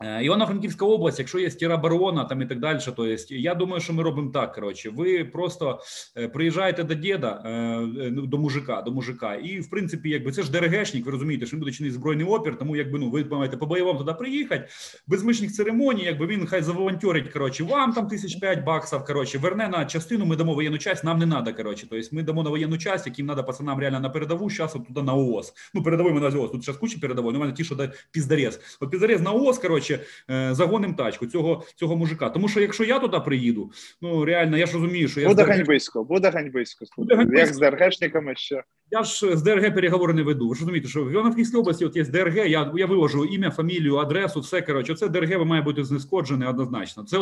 Е, Івано-Франківська область, якщо є тероборона там і так далі, то є, я думаю, що ми робимо так. Коротше, ви просто е, приїжджаєте до діда, е, ну, до мужика, до мужика, і в принципі, якби це ж ДРГшник, ви розумієте, що він буде чинити збройний опір, тому якби ну ви маєте по бойовому туди приїхати, без мишних церемоній, якби він хай заволонтерить, коротше, вам там тисяч п'ять баксів, коротше, верне на частину, ми дамо воєнну часть, нам не треба, коротше, тобто ми дамо на воєнну часть, яким треба пацанам реально на передову, зараз туди на ООС. Ну, передовий ми на ООС, тут зараз куча передової, ну, мене ті, що да, піздарез. От піздарез на ООС, коротше, коротше, е, загоним тачку цього цього мужика. Тому що якщо я туди приїду, ну реально, я ж розумію, що я буде ганьбисько, буде ганьбисько. Буде ганьбисько. Як з ДРГшниками ще. Я ж з ДРГ переговори не веду. Ви ж розумієте, що в Івано-Франківській області от є ДРГ. Я я виложу ім'я, фамілію, адресу, все коротше. Це ДРГ має бути знескоджене однозначно. Це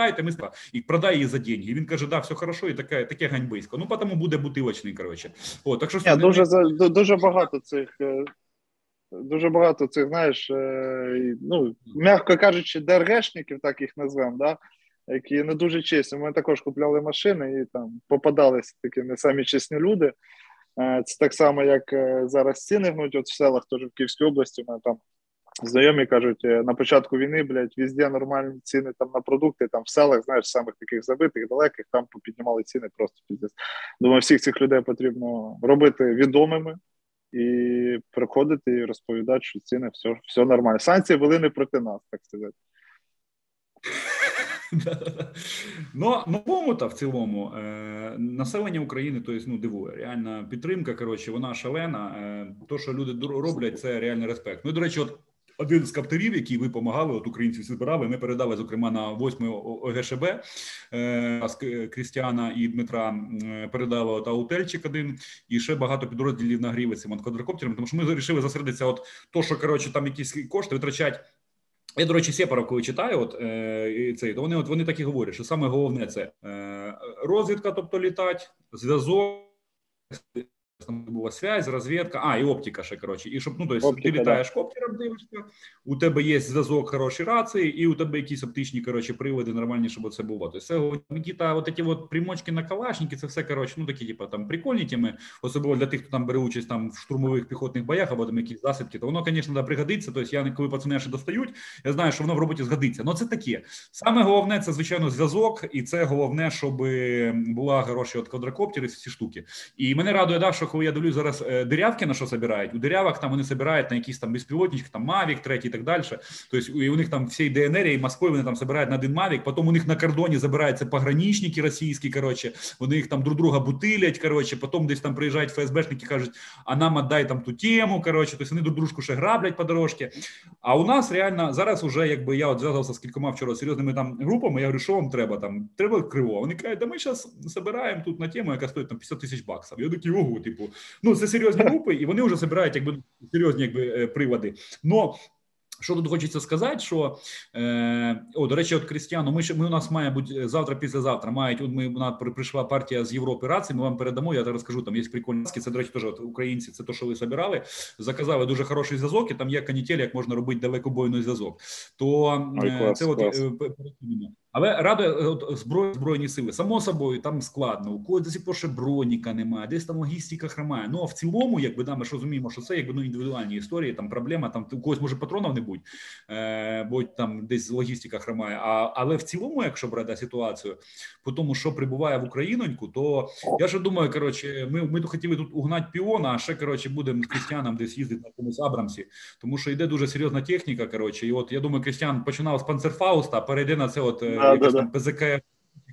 Дайте ми і продай її за деньги. І він каже, да, все хорошо, і таке таке ганьбисько. Ну, тому буде бутилочний, коротше. О, так що Ні, дуже дуже багато цих. е, Дуже багато цих, знаєш, е, ну, м'яко кажучи, ДРГшників, так їх назвемо, да, які не дуже чесні. Ми також купляли машини і там попадалися такі не самі чесні люди. Е, Це так само, як зараз ціни гнуть от в селах, теж в Київській області. У мене там знайомі кажуть, е, на початку війни, блядь, везде нормальні ціни там на продукти, там в селах, знаєш, самих таких забитих, далеких, там попіднімали ціни просто піздець. Думаю, всіх цих людей потрібно робити відомими і приходити і розповідати, що ціни все, все нормально. Санкції вели не проти нас, так сказати. Ну, новому та в цілому е, населення України то ну, дивує. Реальна підтримка. Коротше, вона шалена. Е, то, що люди роблять, це реальний респект. Ну, до речі, от один з каптерів, які ви допомагали, от українці збирали, ми передали зокрема на 8 ОГШБ е, Крістіана і Дмитра передали от Аутельчик один і ще багато підрозділів нагріли цим квадрокоптером, тому що ми вирішили зосередитися. От то, що коротше там якісь кошти витрачать. Я, до речі, Сєпаров, коли читаю, от е, цей, то вони от вони так і говорять, що саме головне це е, розвідка, тобто літать, зв'язок, була связь, розвідка, а і оптика ще коротше. І щоб ну то есть, ти літаєш да. коптером, дивишся, у тебе є зв'язок, хороші рації, і у тебе якісь оптичні коротше приводи нормальні, щоб це було. Тобто якісь от ці от примочки на калашники, це все коротше, ну такі, типу, там прикольні теми, особливо для тих, хто там бере участь там в штурмових піхотних боях або там якісь засідки, то воно, звісно, да, пригодиться. Тобто я коли пацани ще достають, я знаю, що воно в роботі згодиться. Ну це таке. Саме головне це звичайно зв'язок, і це головне, щоб була хороші от квадрокоптери, ці штуки. І мене радує, да, що коли я дивлюсь зараз дирявки на що збирають, у дирявах там вони збирають на якісь там безпілотнички, там Мавік, третій і так далі. Тобто і у них там всій ДНР і Москві вони там збирають на один Мавік, потім у них на кордоні забираються пограничники російські, коротше, вони їх там друг друга бутилять, коротше, потім десь там приїжджають ФСБшники, кажуть, а нам отдай там ту тему, коротше, тобто вони друг дружку ще граблять по дорожці. А у нас реально зараз уже, якби я от зв'язався з кількома вчора серйозними там групами, я говорю, що вам треба там, треба криво. Вони кажуть, да ми зараз збираємо тут на тему, яка стоїть там 50 тисяч баксів. Я такий, ого, типу, ну це серйозні групи, і вони вже збирають якби серйозні якби приводи. Но що тут хочеться сказати, що е, о, до речі, от Крістіану, ми ми у нас має бути завтра, післязавтра. Мають от ми вона прийшла партія з Європи рації. Ми вам передамо. Я розкажу. Там є прикольні це до речі, теж от, українці. Це то, що ви збирали. Заказали дуже хороший зв'язок. і Там є канітель, як можна робити далекобойний зв'язок. То Ой, клас, це клас. от але радує от, зброї збройні сили. Само собою там складно. У когось до сих броніка немає, десь там логістика хромає. Ну а в цілому, якби да, ми ж розуміємо, що це якби ну індивідуальні історії. Там проблема, там у когось може патронів не будь, е, бо там десь логістика хромає. А але в цілому, якщо брати ситуацію, по тому, що прибуває в Україноньку, то я ж думаю, коротше, ми ми хотіли тут угнати піона, а ще коротше будемо крістянам десь їздити на якомусь Абрамсі, тому що йде дуже серйозна техніка. Коротше, і от я думаю, Крістян починав з панцерфауста, перейде на це от Да, якась да, там ПЗК.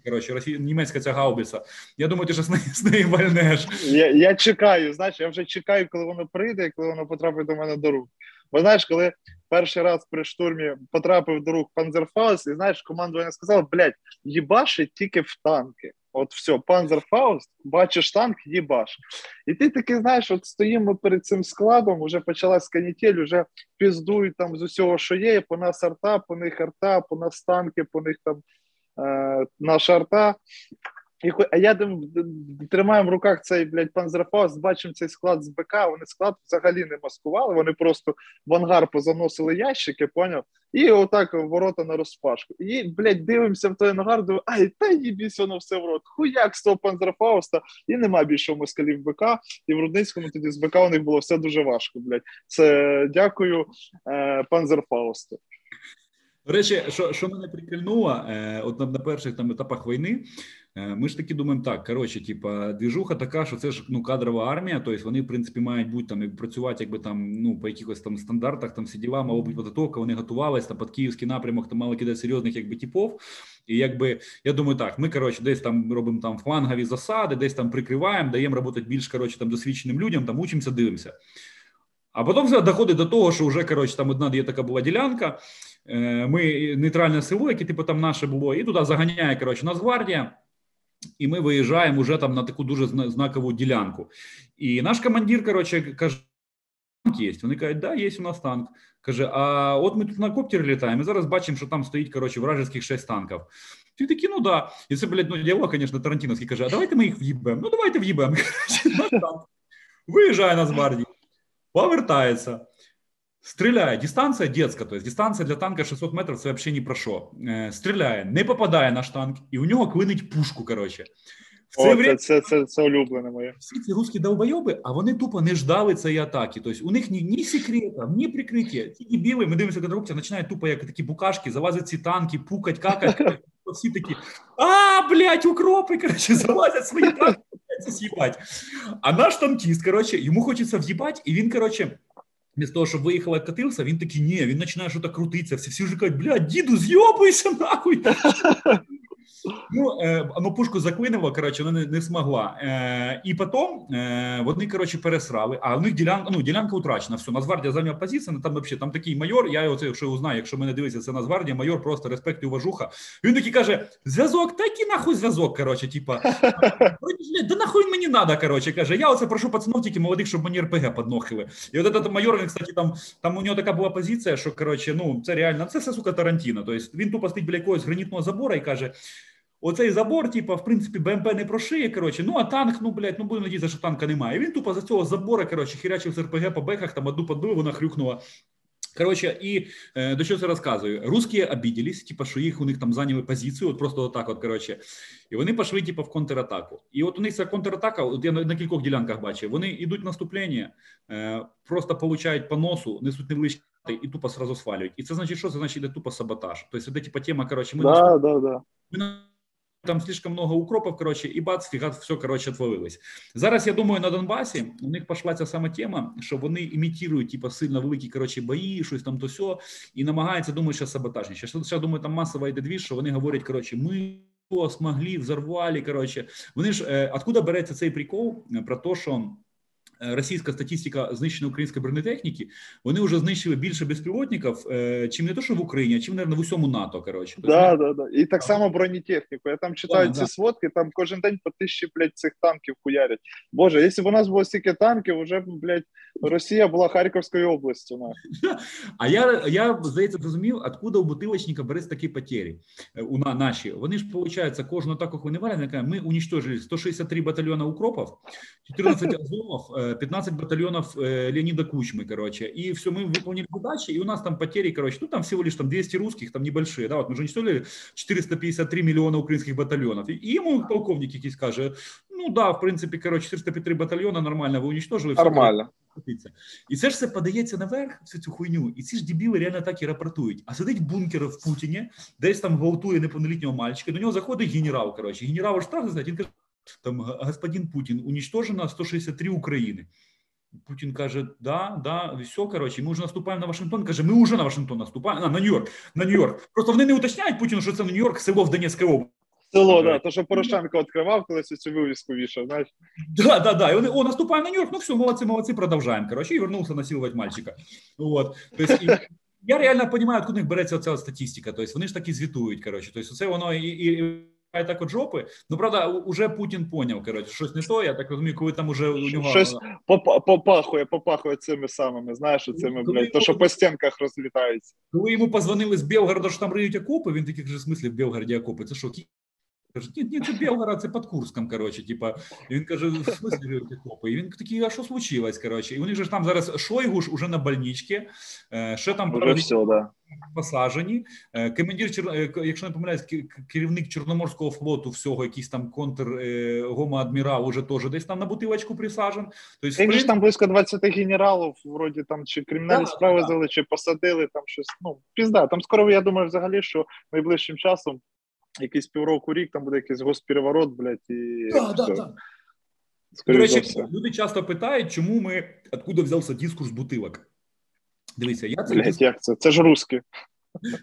Коротше, Росія, німецька ця гаубиця. Я думаю, ти ж з неї, з неї вальнеш. Я, я чекаю, знаєш, я вже чекаю, коли воно прийде, коли воно потрапить до мене до рук. Бо знаєш, коли перший раз при штурмі потрапив до рук Панзерфауст, і знаєш, командування сказало, блядь, їбашить тільки в танки. От все, Панзерфауст, бачиш танк, їбаш. І ти таки знаєш, от стоїмо перед цим складом, вже почалась канітель, вже піздують там з усього, що є, по нас арта, по них арта, по нас танки, по них там е, наша арта. І, а я тримаю в руках цей блядь, панзерфауст, бачимо цей склад з БК, вони склад взагалі не маскували, вони просто в ангар позаносили ящики, поняв? І отак ворота на розпашку. І, блядь, дивимося в той ангар, думаю, ай, та їбісь воно все в рот. Хуяк з того панзерфауста, і нема більше москалів БК. І в Рудницькому тоді з БК у них було все дуже важко, блядь. Це дякую е, панзерфаусту. До речі, що що мене прикольнуло, е, от на, на перших там етапах війни, Е, ми ж таки думаємо, так коротше, типа, двіжуха така, що це ж ну кадрова армія. Тобто вони, в принципі, мають бути там працювати, якби там ну по якихось там стандартах, там всі діла, мало бути підготовка, Вони готувалися там під київський напрямок, там мали кидати серйозних якби типов. І якби я думаю, так ми коротше, десь там робимо там флангові засади, десь там прикриваємо, даємо роботи більш коротше там досвідченим людям, там учимося, дивимося. А потім все доходить до того, що вже коротше, там одна є така була ділянка. Е, ми нейтральне село, яке типу там наше було, і туди заганяє коротше, Нацгвардія, і ми виїжджаємо вже там на таку дуже знакову ділянку. І наш командир, коротше, каже: танк є. Вони кажуть, да, є у нас танк. Каже: а от ми тут на коптері літаємо. і зараз бачимо, що там стоїть коротше, вражеських шість танків. Ти такі, ну да. І це, блядь, ну діалог, звісно, Тарантіновський каже: а давайте ми їх в'їбемо. Ну давайте в'їбемо. Виїжджає на Нацгвардія, повертається. Стреляє, дистанція детська, тобто дистанція для танка 600 метрів це взагалі ні про що. Стріляє, не попадає наш танк, і у нього клинить пушку. коротше. В це, О, время... це, це, це улюблене моє. Всі ці русські довбойоби, а вони тупо не ждали цієї атаки. Тобто у них ні ні секрета, ні прикриття. Ті дебіли, ми дивимося, конструкція починає тупо, як такі букашки, залазять ці танки, пукать, какать. Всі такі, а, блядь, укропи, коротше, залазять свої танки, з'їбать. А наш танкіст, коротше, йому хочеться в'їбать, і він, коротше, Вместо того, чтобы выехал и откатился, він такий, не, він починає щось крутиться. Всі всі вже кажуть, блядь, діду, зйобуйся нахуй. Ну, е, ну пушку заклинило, коротше, вона не, не змогла. Е, І потім е, вони, коротше, пересрали, а у них ділянка, ну, ділянка утрачена, все, Нацгвардія зайняла позицію, ну, там взагалі, там такий майор, я його це, якщо узнаю, якщо мене дивиться, це Нацгвардія, майор просто респект і уважуха. Він такий каже, зв'язок, такий нахуй зв'язок, коротше, типа, да нахуй мені надо, коротше, каже, я оце прошу пацанов тільки молодих, щоб мені РПГ поднохили. І от этот майор, він, кстати, там, там у нього така була позиція, що, коротше, ну, це реально, це все, сука, Тарантіно, тобто він тупо стоїть біля якогось гранітного забора і каже, Оцей забор, типу, в принципі, БМП не прошиє. Коротше, ну а танк, ну блядь, ну будемо надіятися, що танка немає. Він тупо за цього забора, коротше, хірячив з РПГ по бехах, там одну подбив, вона хрюкнула. Коротше, і е, до чого це розказую? Русські обіділись, типу, що їх у них там зайняли позицію, от просто отак, от коротше, і вони пішли, типу, в контратаку. І от у них ця контратака, от я на, на кількох ділянках бачив, вони йдуть в наступлення, е, просто получають по носу, несуть невеличкі і тупо сразу свалюють. І це значить, що це значить іде тупо саботаж. Тобто, це типу, тема, коротше, ми да, да, да. ми там слишком много укропов, короче, і бац, фіга, все, коротше, отвалилось. Зараз, я думаю, на Донбасі у них пішла ця сама тема, що вони імітують, типу, сильно великі, коротше, бої, щось там то сьо, і намагаються, думаю, що саботажні. Ще, ще, думаю, там масова йде двіж, що вони говорять, коротше, ми смогли, взорвали, коротше. Вони ж, е, откуда береться цей прикол про те, що Е, російська статистика знищення української бронетехніки, вони вже знищили більше безпілотників, е, чим не то, що в Україні, а чим мабуть, в усьому НАТО. Коротше, да, да, да. І так само бронетехніку. Я там читаю да, ці да. сводки, там кожен день по тисячі блядь, цих танків хуярять. Боже, якщо б у нас було стільки танків, вже блядь, Росія була Харківською областю. А я я здається зрозумів, откуда у бутилочника береться такі потері е, у наші. Вони ж виходить, кожну атаку хвилювання, ми уничтожили 163 батальйона укропів, 14 азовов, 15 батальонов э, Леонида Кучмы, короче, и все, мы выполнили задачи, и у нас там потери, короче, ну там всего лишь там 200 русских, там небольшие, да, вот мы же уничтожили 453 миллиона украинских батальонов, и ему полковник якийсь каже, ну да, в принципі, короче, 453 батальйона нормально, ви уничтожили. Нормально. І це ж все подається наверх, всю цю хуйню, і ці ж дебіли реально так і рапортують. А сидить бункер в Путіні, десь там гвалтує неповнолітнього мальчика, до нього заходить генерал, короче, генерал ж так, знаєте, він каже, там господин Путин, уничтожено 163 Украины. Путин каже, да, да, все, короче, ми вже наступаємо на Вашингтон. Каже, ми вже на Вашингтон наступаємо, а, на Нью-Йорк, на Нью-Йорк. Просто вони не уточняють Путіну, що це Нью-Йорк, село в Донецькій області. Село, да, то, що Порошенко відкривав, колись цю вивіску вішав, знаєш. Да, да, да. І вони, о, наступаємо на Нью-Йорк, ну все, молодці, молодці, продовжаємо. Короче, і вернувся насилувати мальчика. Вот. То есть, і, я реально розумію, откуда них береться ця статистика. Тобто вони ж таки звітують, короче. Тобто це воно і, і так от жопи. Ну правда, уже Путін поняв. Коротше, щось не то. Я так розумію, коли там уже у нього щось попахує, попахує цими самими. Знаєш, цими блядь, то що по стінках розлітається. Коли йому позвонили з Білгорода, що там риють окопи, він таких же смислів в Білгороді окопи. Це що? Каже, ні, ні, це Білгород, це під Курском, коротше, типа. І він каже, в смислі риють окопи? І він такий, а що случилось, коротше? І вони ж там зараз Шойгу ж уже на больничці, ще там уже все, да посаджені. Е, командир, е, якщо не помиляюсь, керівник Чорноморського флоту, всього, якийсь там контр е, гома уже теж десь там на бутилочку присаджен. Тобто, Їх ж там близько 20 генералів, вроді там чи кримінальні да, справи да. чи посадили там щось. Ну, пізда. Там скоро, я думаю, взагалі, що найближчим часом якийсь півроку рік, там буде якийсь госпереворот, блядь, і. Да, да, да. До речі, люди часто питають, чому ми откуда взявся дискурс бутилок. Дивіться, я це. Блядь, як це? Це ж русські.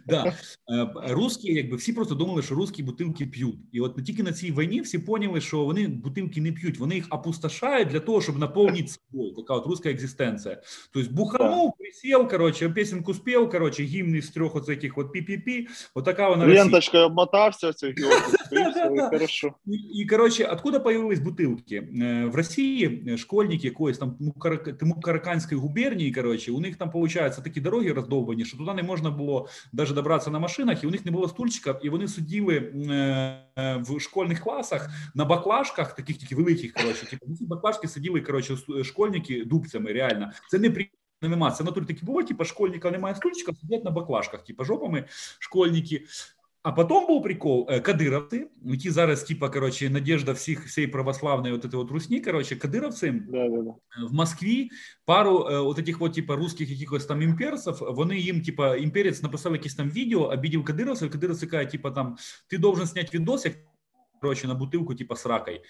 Да. Е, русські, якби всі просто думали, що русські бутилки п'ють. І от тільки на цій війні всі поняли, що вони бутилки не п'ють, вони їх опустошають для того, щоб наповнити собою. Така от русська екзистенція. Тобто буханув, присів, коротше, пісеньку спів, коротше, гімн із трьох оцих от пі-пі-пі. Отака вона Ленточкою обмотався, цей хорошо. І, коротше, откуда появились бутилки? Е, в Росії школьники якоїсь там Мукараканської губернії, коротше, у них там, виходить, такі дороги роздовбані, що туди не можна було даже добратися на машинах, і у них не було стульчиків, і вони сиділи е, в школьних класах на баклажках, таких тільки великих. Коротше, типу, ці баклажки сиділи коротше, школьники дубцями. Реально, це не при. Нема, це натурі такі було, типу, школьника немає стульчика, сидять на баклажках, типу, жопами школьники. А потом був прикол э, кадировці, які зараз, типа, короче, надежда всіх всієї православної вот этой вот русні, короче, кадировці да, да, да. в Москві пару э, вот этих вот, типа, русських якихось там імперців, вони їм, типа, імперець написав якісь там відео, обідів кадировців, кадировці кажуть, типа, там, ти должен зняти відос, як, короче, на бутилку, типа, с ракой.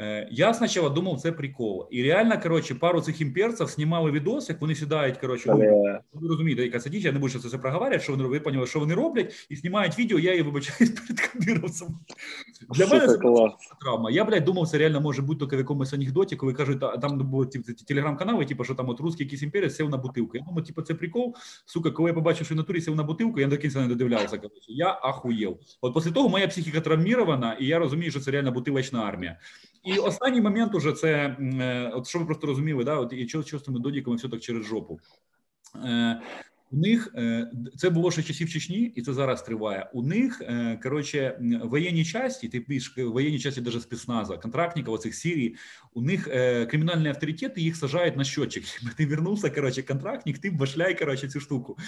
Э, я спочатку думав, це прикол. І реально, коротше, пару цих імперців знімали відос, як вони сідають, коротше, Але... ви розумієте, яка діч, я не буду це все проговорювати, що вони ви поняли, що вони роблять, і знімають відео, я її вибачаюсь перед кадировцем. Для мене це травма. Я, блядь, думав, це реально може бути тільки в якомусь анекдоті, коли кажуть, там були телеграм-канали, типу, що там от русський якийсь імперець сів на бутилку. Я думаю, типу, це прикол. Сука, коли я побачив, що в натурі сів на бутилку, я до кінця не додивлявся. Коротше. Я ахуєв. От після того моя психіка травмірована, і я розумію, що це реально бутилочна армія. І останній момент уже це, е, от що ви просто розуміли, да, от і чого з тими додіками все так через жопу. Е, у них е, це було ще часів Чечні, і це зараз триває. У них коротше воєнні часті, ти більш воєнні часті даже спецназа, контрактників, оцих Сирії, у них кримінальні авторитети їх сажають на щотчик. Ти вернувся, коротше, контрактник, ти башляй коротше, цю штуку.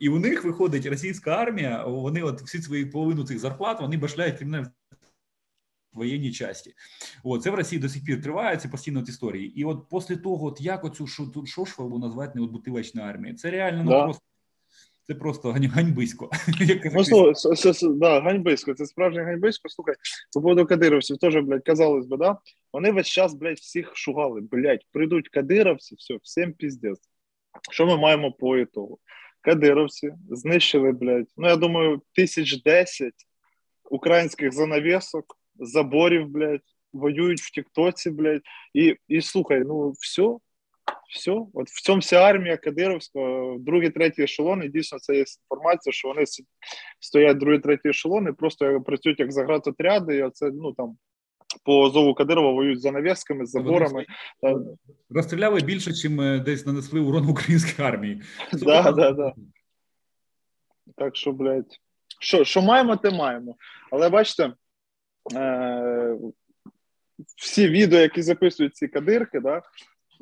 І у них виходить російська армія. Вони от всі свої половину цих зарплат вони башляють кримінальні воєнній часті. От, це в Росії до сих пір триває, це постійно от історії. І от після того, от як оцю шошвалу назвати не от бутилочна армія, це реально ну, да. просто. Це просто ганьбисько. Ну, слухай, да, ганьбисько, це справжнє ганьбисько. Слухай, по поводу кадировців теж, блядь, казалось би, да? Вони весь час, блядь, всіх шугали. Блядь, прийдуть кадировці, все, всім піздець. Що ми маємо по ітогу? Кадировці знищили, блядь, ну, я думаю, тисяч десять українських занавісок, заборів, блядь, воюють в Тіктоці, блядь. І і слухай, ну все, все. От в цьому вся армія Кадировська, другий, третій ешелон, і дійсно це є інформація, що вони стоять другий, третій ешелон, і просто працюють як заградотряди, і оце, ну там. По зову Кадирова воюють за нав'язками, з заборами. Розстріляли більше, ніж е, десь нанесли урон українській армії. Да, да, да. Так що, блядь, що що маємо, те маємо. Але бачите, Е, всі відео, які записують ці кадирки, да,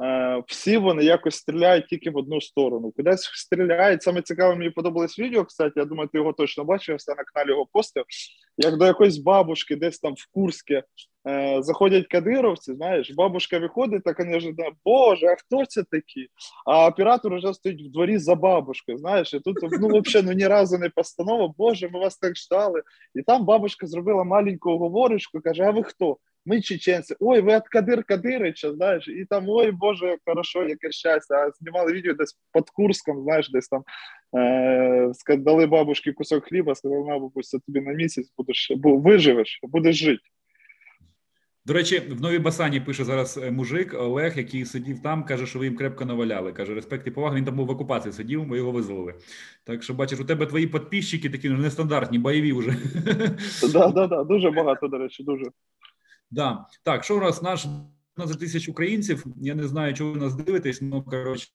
е, всі вони якось стріляють тільки в одну сторону. Кудись стріляють. Саме цікаве, мені подобалось відео. Кстати, я думаю, ти його точно бачив, я на каналі його постив. Як до якоїсь бабушки, десь там в Курське е, заходять кадировці, знаєш, бабушка виходить, так вони ж Боже, а хто це такі? А оператор вже стоїть в дворі за бабушкою. Знаєш, і тут ну взагалі ну ні разу не постанова. Боже, ми вас так ждали. І там бабушка зробила маленьку оговорочку, каже: А ви хто? Ми чеченці, ой, ви від Кадир Кадирича, знаєш, і там ой, Боже, хорошо, яке щастя. А знімали відео десь під Курском, знаєш, десь там е- дали бабушці кусок хліба, сказали, на бабусь, тобі на місяць будеш виживеш, будеш жити. До речі, в новій басані пише зараз е, мужик Олег, який сидів там, каже, що ви їм крепко наваляли. Каже, респект і повага. Він там був в окупації сидів, ми його визволили. Так що бачиш, у тебе твої підписчики такі нестандартні, бойові вже. Так, так, так, дуже багато, до речі, дуже. Да. Так, що у нас наш 15 тисяч українців? Я не знаю, чого ви нас дивитесь, ну коротше,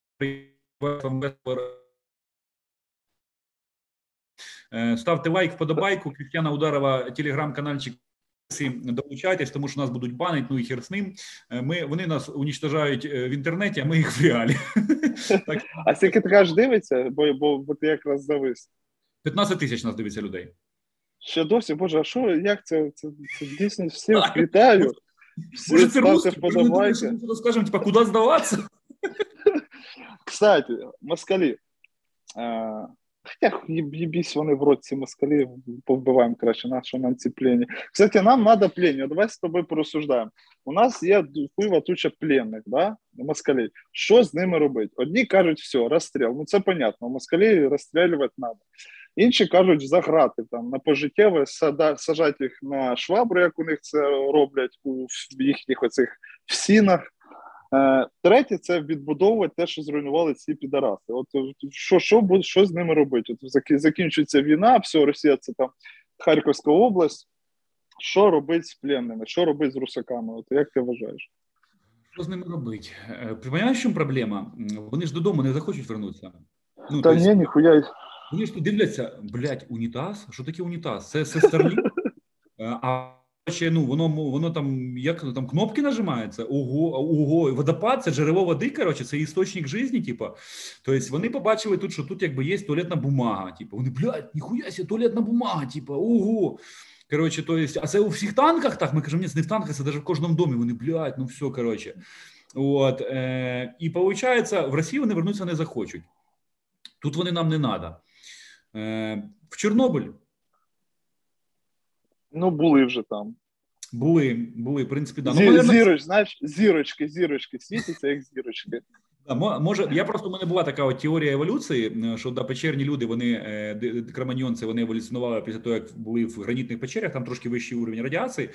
е, ставте лайк, вподобайку. Крістяна Ударова, телеграм-канальчик. Долучайтесь, тому що нас будуть банити, ну і хер з ним. Е, ми, Вони нас унічтожають е, в інтернеті, а ми їх в реалі. А скільки ти кажеш, дивиться, бо, бо, бо ти якраз завис. 15 тисяч нас дивиться людей. Ще досі, боже, а що, як це? Це, це дійсно всім вітаю. Може, це русські, розкажемо, типа, куди здаватися? Кстати, москалі. Хоча їбісь вони в році москалі повбиваємо краще, наші нам ці плені. Кстати, нам треба плені. Давай з тобою порозсуждаємо. У нас є хуйва туча пленних, да? москалів. Що з ними робити? Одні кажуть, все, розстріл. Ну це понятно, москалі розстрілювати треба. Інші кажуть, заграти там на пожиттєве, сажати їх на швабру, як у них це роблять у їхніх оцих всінах. Е, третє це відбудовувати те, що зруйнували ці підараси. От що що, буде, що з ними робити? От закінчується війна, все, Росія це там Харківська область. Що робити з пленними? Що робити з русаками? От як ти вважаєш? Що з ними робити? Понимаєш, в чому проблема? Вони ж додому не захочуть вернутися. Ну, Та ні, ніхуя. Вони ж дивляться, блядь, унітаз? Що таке унітаз? Це, це А ще ну воно воно там як там кнопки нажимаються, ого, ого, водопад, це джерело води. Коротше, це істочник житті, типу. Тобто вони побачили тут, що тут якби є туалетна бумага. Типу, вони блядь, ніхуя себе, туалетна бумага, типу, ого. Коротше, то есть, а це у всіх танках так. Ми кажемо, ні, це не в танках, це навіть в кожному домі. Вони блядь, ну все, коротше. От, е, І виходить, в Росію вони вернутися не захочуть. Тут вони нам не треба. Е, В Чорнобиль. Ну, були вже там. Були, були, в принципі, да. Зі, ну, зіроч, знаєш, зірочки, зірочки, світяться, як зірочки. Може, я просто в мене була така от теорія еволюції, що да, печерні люди, вони е, кроманьонці, вони еволюціонували після того, як були в гранітних печерях, там трошки вищий уровень радіації,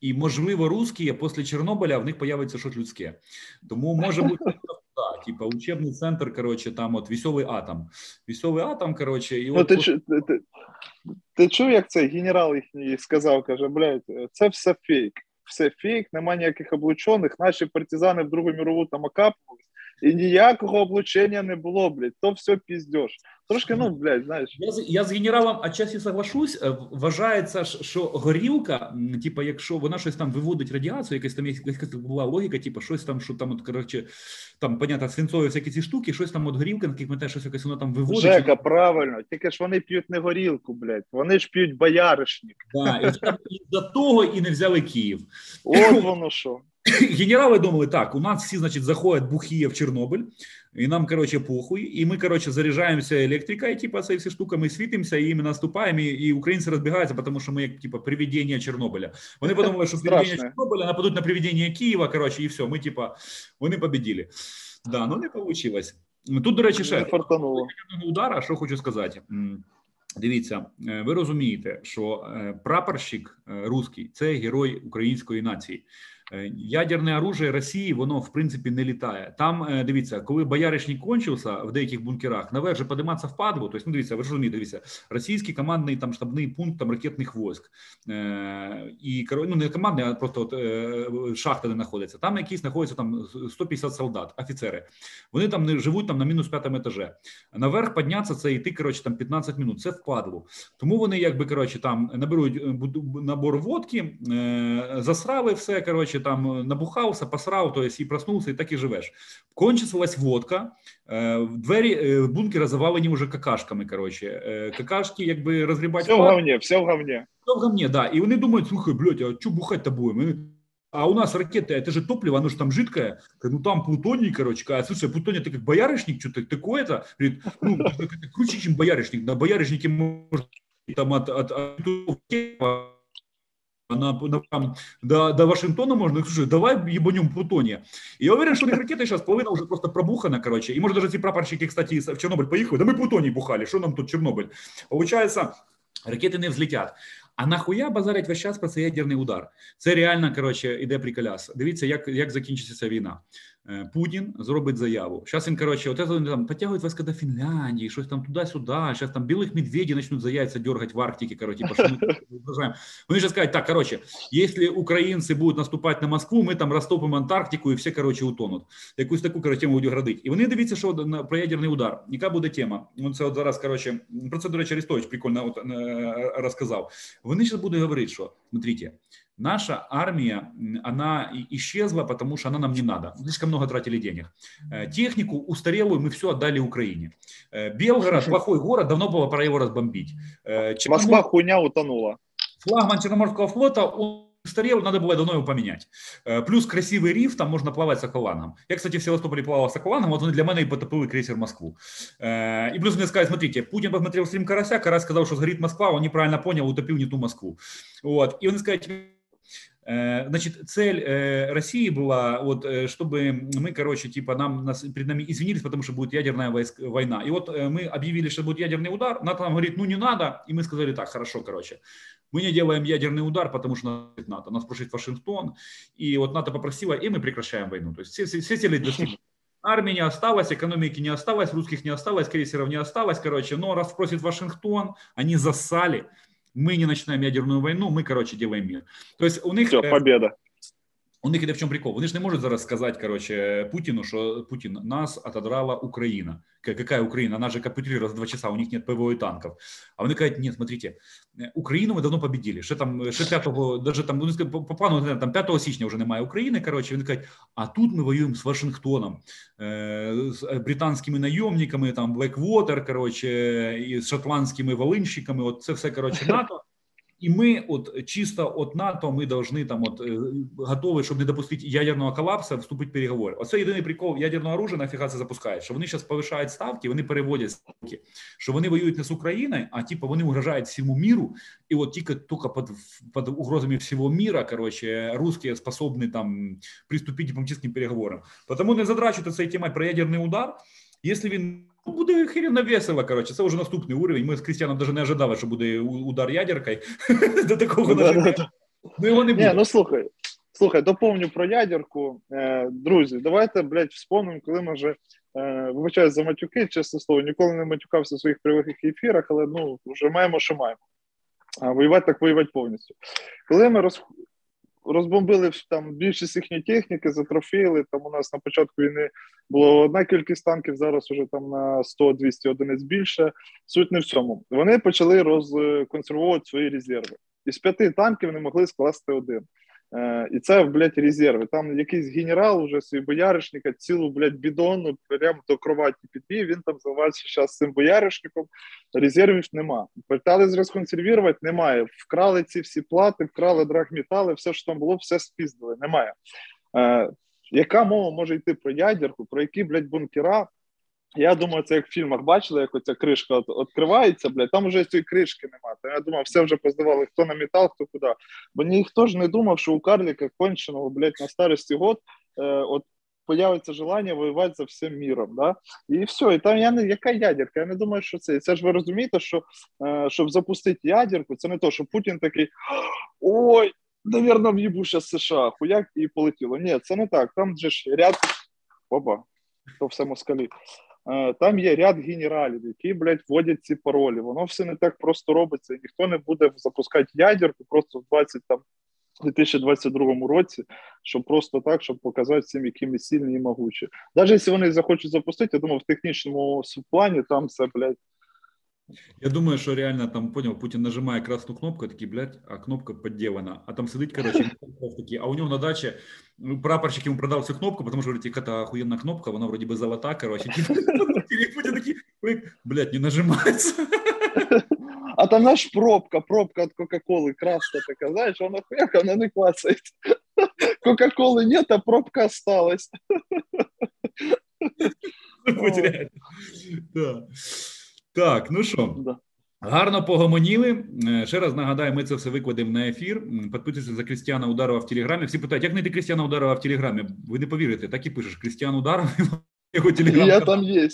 і можливо, русські після Чорнобиля в них появиться щось людське. Тому може бути да, типа учебный центр, коротше, там от веселий атом. Веселий атом, короче, і ну, от... ти, ти, ти, ти чув, як цей генерал їхній сказав, каже, блядь, це все фейк. Все фейк, немає ніяких облучених. Наші партизани в Другу мірову там окапувались, і ніякого облучення не було, блядь, то все піздєш. Трошки, ну, блядь, знаєш. Я я з генералом отчасті соглашусь. Е, вважається, що горілка, типу, якщо вона щось там виводить радіацію, якась там якась була логіка, типу, щось там, що там, от, коротше, там, понятно, свинцові всякі ці штуки, щось там от горілка, на яких щось якось воно там виводить. Жека, правильно, тільки ж вони п'ють не горілку, блядь, вони ж п'ють бояришник. Так, і за того і не взяли Київ. От воно що. Генерали думали, так, у нас всі, значить, заходять бухие в Чорнобиль, і нам, короче, похуй, і ми, короче, заряджаємося електрикою, типа, всі штука, ми світимося, і ми наступаємо, і, українці розбігаються, тому що ми, як, типа, привідення Чорнобиля. Вони подумали, що привідення Чорнобиля нападуть на привідення Києва, короче, і все, ми, типа, вони победили. Да, ну не вийшло. Тут, до речі, ще удара, що хочу сказати. Дивіться, е, ви розумієте, що е, прапорщик е, русський – це герой української нації. Е, ядерне оружие Росії воно в принципі не літає. Там е, дивіться, коли бояришник кончився в деяких бункерах, наверх же подиматися впадло. Тобто, ну дивіться, ви ж розумієте, дивіться, російський командний там штабний пункт там ракетних військ. Е, і ну не командний, а просто от, шахта де знаходиться. Там якісь знаходяться там 150 солдат, офіцери. Вони там не живуть там на мінус п'ятому етаже. Наверх піднятися це йти коротше там 15 минут. Це впадло. Тому вони якби коротше там наберуть набор водки, засрали все коротше короче, там э, набухався, посрав, то есть і проснувся, і так і живеш. Кончилась водка, э, двері э, бункера завалені вже какашками. Короче, какашки, якби розгрібати. Все в говні, все в говні. Все в говні, да. І вони думають, слухай, блядь, а що бухать-то будемо? А у нас ракеты, это же топливо, оно же там жидкое. Ну там плутоний, короче. А слушай, плутоний ты как боярышник, что-то такое-то. Говорит, ну, это круче, чем боярышник. На боярышнике можно там от, от, от, от на, на, до, до Вашингтона можно, слушай, давай ебанем Плутония. И я уверен, что у них ракеты сейчас половина уже просто пробухана, короче. И может даже эти прапорщики, кстати, в Чернобыль поехали, да мы Плутоний бухали, что нам тут Чернобыль? Получается, ракети не взлетять. А нахуя базарять весь час про цей ядерний удар? Це реально коротше іде приколяс. Дивіться, як як закінчиться ця війна. Е, Путін зробить заяву. Зараз він коротше, от це там потягують війська до Фінляндії, щось там туди-сюди. Зараз там білих медведів почнуть за яйця дергати в Арктиці. Коротше, типу, Вони зараз кажуть, так, коротше, якщо українці будуть наступати на Москву, ми там розтопимо Антарктику і всі, коротше, утонуть. Якусь таку коротше, тему будуть градити. І вони дивіться, що про ядерний удар. Яка буде тема? Це от зараз, коротше, про це, до речі, Арістович прикольно от, е, розказав. Вони зараз будуть говорити, що, смотрите, наша армия, она исчезла, потому что она нам не надо. Слишком много тратили денег. Э, технику устарелую мы все отдали Украине. Э, Белгород, плохой город, давно было пора его разбомбить. Э, Черномор... Москва хуйня утонула. Флагман Черноморского флота, он устарел, надо было давно его поменять. Плюс красивый риф, там можно плавать с аквалангом. Я, кстати, в Севастополе плавал с аквалангом, вот он для меня и потопил крейсер Москву. И плюс мне сказали, смотрите, Путин посмотрел стрим Карася, Карась сказал, что сгорит Москва, он неправильно понял, утопил не ту Москву. Вот. И он сказал, значит, цель э, России была, вот, э, чтобы мы, короче, типа, нам, нас, перед нами извинились, потому что будет ядерная войск, война. И вот мы объявили, что будет ядерный удар. НАТО нам говорит, ну не надо. И мы сказали, так, хорошо, короче. Мы не делаем ядерный удар, потому что НАТО. Нас просит Вашингтон. И вот НАТО попросила, и мы прекращаем войну. То есть все, все, все цели достигнуты. Армии не осталось, экономики не осталось, русских не осталось, крейсеров не осталось, короче. Но раз просит Вашингтон, они засали мы не начинаем ядерную войну, мы, короче, делаем мир. То есть у них... Все, победа. У них іде в чому прикол? Вони ж не можуть зараз сказати короче, Путіну, що Путін нас отодрала Україна. Какая Украина? Она же капитулировала за два часа, у них нет ПВО и танков. А вони кажуть, нет, смотрите, Україну ми давно победили. Ще там, ще 5, даже там, вони, по плану, там 5 січня вже немає України, короче, вони кажуть, а тут ми воюємо з Вашингтоном, з британськими найомниками, там, Blackwater, короче, і з шотландськими волинщиками, от це все, короче, НАТО. І ми, от чисто от НАТО, ми повинні там от готові, щоб не допустити ядерного колапсу, вступити в переговори. Оце єдиний прикол ядерного оружия, нафіга це запускають. Що вони зараз повишають ставки, вони переводять ставки, що вони воюють не з Україною, а типу вони угрожають всьому міру. І от тільки тільки під, під угрозами всього міра, короче, русські способні там приступити дипломатичним переговорам. Тому не задрачуйте цей тема про ядерний удар, якщо він Буде херівно весело, коротше, це вже наступний уровень. Ми з Крістіаном навіть не ожидали, що буде удар ядеркою. До такого навіть. Ну його не буде. ну слухай, слухай, доповню про ядерку. Е, друзі, давайте, блядь, вспомнимо, коли ми вже е, вибачаюсь за матюки, чесне слово, ніколи не матюкався в своїх прямих ефірах, але ну вже маємо, що маємо. А воювати так воювати повністю. Коли ми роз, розбомбили там більшість їхньої техніки, затрофіли. Там у нас на початку війни було одна кількість танків, зараз вже там на 100-200 одиниць більше. Суть не в цьому. Вони почали розконсервувати свої резерви. Із п'яти танків не могли скласти один. Е, і це, блядь, резерви. Там якийсь генерал уже свій бояришника цілу, блядь, бідону прямо до кроваті підбив, він там займається зараз цим бояришником, резервів нема. Питали розконсервувати, немає. Вкрали ці всі плати, вкрали драгметали, все, що там було, все спіздили, немає. Е, Яка мова може йти про ядерку, про які, блядь, бункера? Я думаю, це як в фільмах бачили, як оця кришка відкривається, блядь, там вже цієї кришки немає. Я думав, все вже поздавали, хто на метал, хто куди. Бо ніхто ж не думав, що у карліка конченого, блядь, на старості год е, от появиться желання воювати за всім міром. Да? І все, і там я не яка ядерка? Я не думаю, що це. І це ж ви розумієте, що е, щоб запустити ядерку, це не то, що Путін такий ой, навірно, в'їбу зараз США, хуяк і полетіло. Ні, це не так. Там же ж ряд. Оба, то все москалі. Е, там є ряд генералів, які блядь, вводять ці паролі. Воно все не так просто робиться. Ніхто не буде запускати ядерку просто в 20 там. 2022 році, щоб просто так, щоб показати всім, які ми сильні і могучі. Навіть якщо вони захочуть запустити, я думаю, в технічному плані там це, блядь, я думаю, що реально там понял, Путін нажимає красну кнопку, такий, блядь, а кнопка поддевана. А там сидить, короче, такий, а у нього на дачі ну, прапорщик йому продав цю кнопку, тому що говорить, яка охуєнна кнопка, вона вроді би золота, короче. Путін такий, блядь, не нажимається. А там наш пробка, пробка от Кока-Коли красна така, знаєш, вона хуяка, вона не клацає. Кока-Коли нет, а пробка осталась. Потеряли. Да. Так, ну що, да. гарно погомоніли. Е, ще раз нагадаю, ми це все викладемо на ефір. Підписуйтесь за Крістіана Ударова в Телеграмі. Всі питають, як знайти Крістіана Ударова в Телеграмі? Ви не повірите, так і пишеш Крістіан Ударов. Його телеграм. Я там є.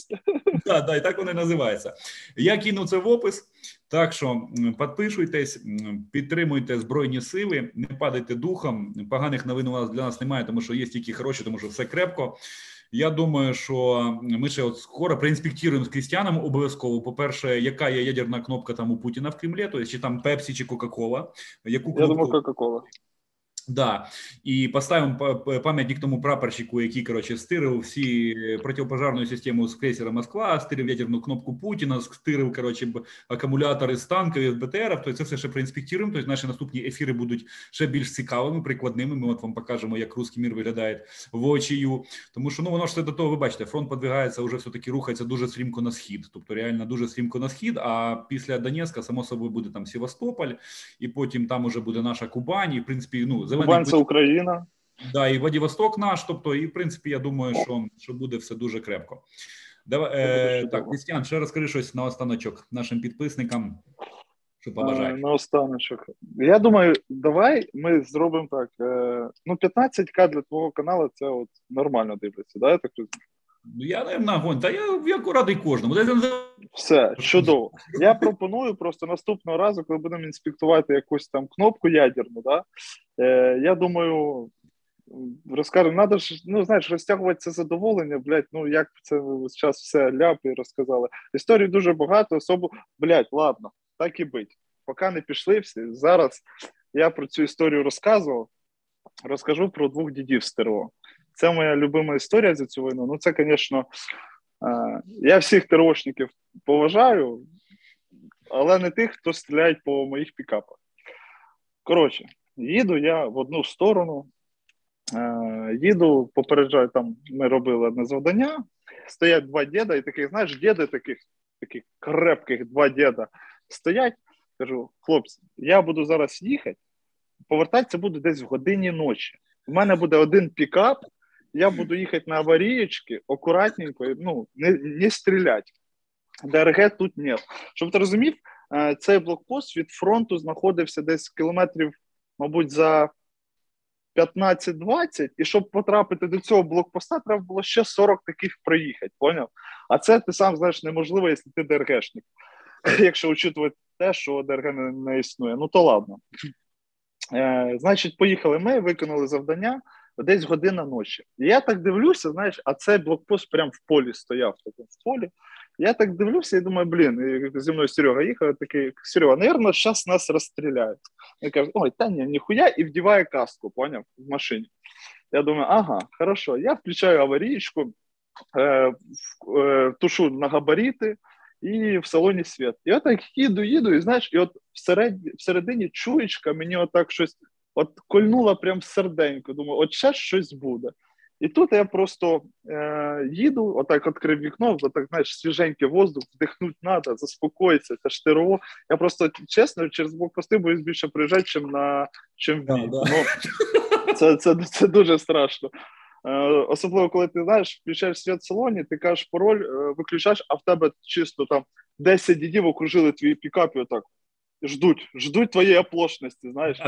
Так, да, і так воно і називається. Я кину це в опис. Так що підписуйтесь, підтримуйте Збройні Сили, не падайте духом. Поганих новин у вас для нас немає, тому що є тільки хороші, тому що все крепко. Я думаю, що ми ще от скоро проінспектуємо з Крістіаном обов'язково. По перше, яка є ядерна кнопка там у Путіна в Кремлі, то чи там Пепсі чи Кока-Кола. Яку кнопку... Я думаю, Кока-Кола. Да, і поставимо пам'ятник тому прапорщику, який коротше стирив всі протипожарну систему з крейсера Москва, стирив ядерну кнопку Путіна, стирив коротше акумулятори з танків, з БТРів. То це все ще проінспектуємо. Тобто наші наступні ефіри будуть ще більш цікавими, прикладними. Ми от вам покажемо, як русський мір виглядає в очію. Тому що ну воно ж все до того, ви бачите, фронт подвигається вже все таки рухається дуже стрімко на схід, тобто реально дуже стрімко на схід. А після Донецька, само собою, буде там Севастополь, і потім там уже буде наша Кубань. І в принципі, ну Кубань це Україна. Да, і Владивосток наш. Тобто, і в принципі, я думаю, що що буде все дуже крепко. Давай е, так, Крістіан, ще розкажи щось на останочок нашим підписникам. Що побажаєш? На останочок. Я думаю, давай ми зробимо так. Е, ну, 15к для твого каналу це от нормально дивиться, да? я так розумію? Ну, я не гонь, та я я радий кожному. Все, чудово. Я пропоную просто наступного разу, коли будемо інспектувати якусь там кнопку ядерну, да, е, я думаю, розкажемо, треба ж, ну, знаєш, розтягувати це задоволення, блядь, ну, як це зараз все ляпи розказали. Історій дуже багато, особу, блядь, ладно, так і бить. Поки не пішли всі, зараз я про цю історію розказував, розкажу про двох дідів з. Це моя любима історія за цю війну. Ну, це, звісно, я всіх ТРОшників поважаю, але не тих, хто стріляє по моїх пікапах. Коротше, їду я в одну сторону, їду, попереджаю, там ми робили одне завдання. Стоять два діда, і таких, знаєш, діди таких таких крепких два діда стоять. Кажу, хлопці, я буду зараз їхати, повертатися буду десь в годині ночі. У мене буде один пікап, я буду їхати на аварієчки, акуратненько, ну, не не стріляти. ДРГ тут нет. Щоб ти розумів, е, цей блокпост від фронту знаходився десь кілометрів, мабуть, за 15-20, і щоб потрапити до цього блокпоста, треба було ще 40 таких проїхати, поняв? А це ти сам знаєш неможливо, якщо ти ДРГшник. Якщо учитувати те, що ДРГ не, не існує. Ну то ладно. Е, Значить, поїхали ми, виконали завдання десь година ночі. І я так дивлюся, знаєш, а цей блокпост прямо в полі стояв такому в полі. Я так дивлюся і думаю, блін, зі мною Серега їхав, такий, Серега, наверное, зараз нас розстріляють. Я кажу, ой, та ні, ніхуя, і вдіває каску, поняв, в машині. Я думаю, ага, хорошо. Я включаю аварійку, е, е, тушу на габаріти і в салоні світ. І отак їду, їду, і знаєш, і от всередині, всередині чуєчка мені отак щось от кольнула прям серденько. Думаю, от ще щось буде. І тут я просто е, їду, отак відкрив вікно, отак, знаєш, свіженький воздух, вдихнути треба, заспокоїтися, це ж ТРО. Я просто чесно через блокпости боюсь більше приїжджати, чим на чим в. Да, да. Ну, це, це, це дуже страшно. Е, Особливо, коли ти знаєш, включаєш світ в салоні, ти кажеш пароль, е, виключаєш, а в тебе чисто там 10 дідів окружили твій пікап і отак ждуть, ждуть твоєї оплошності. Знаєш,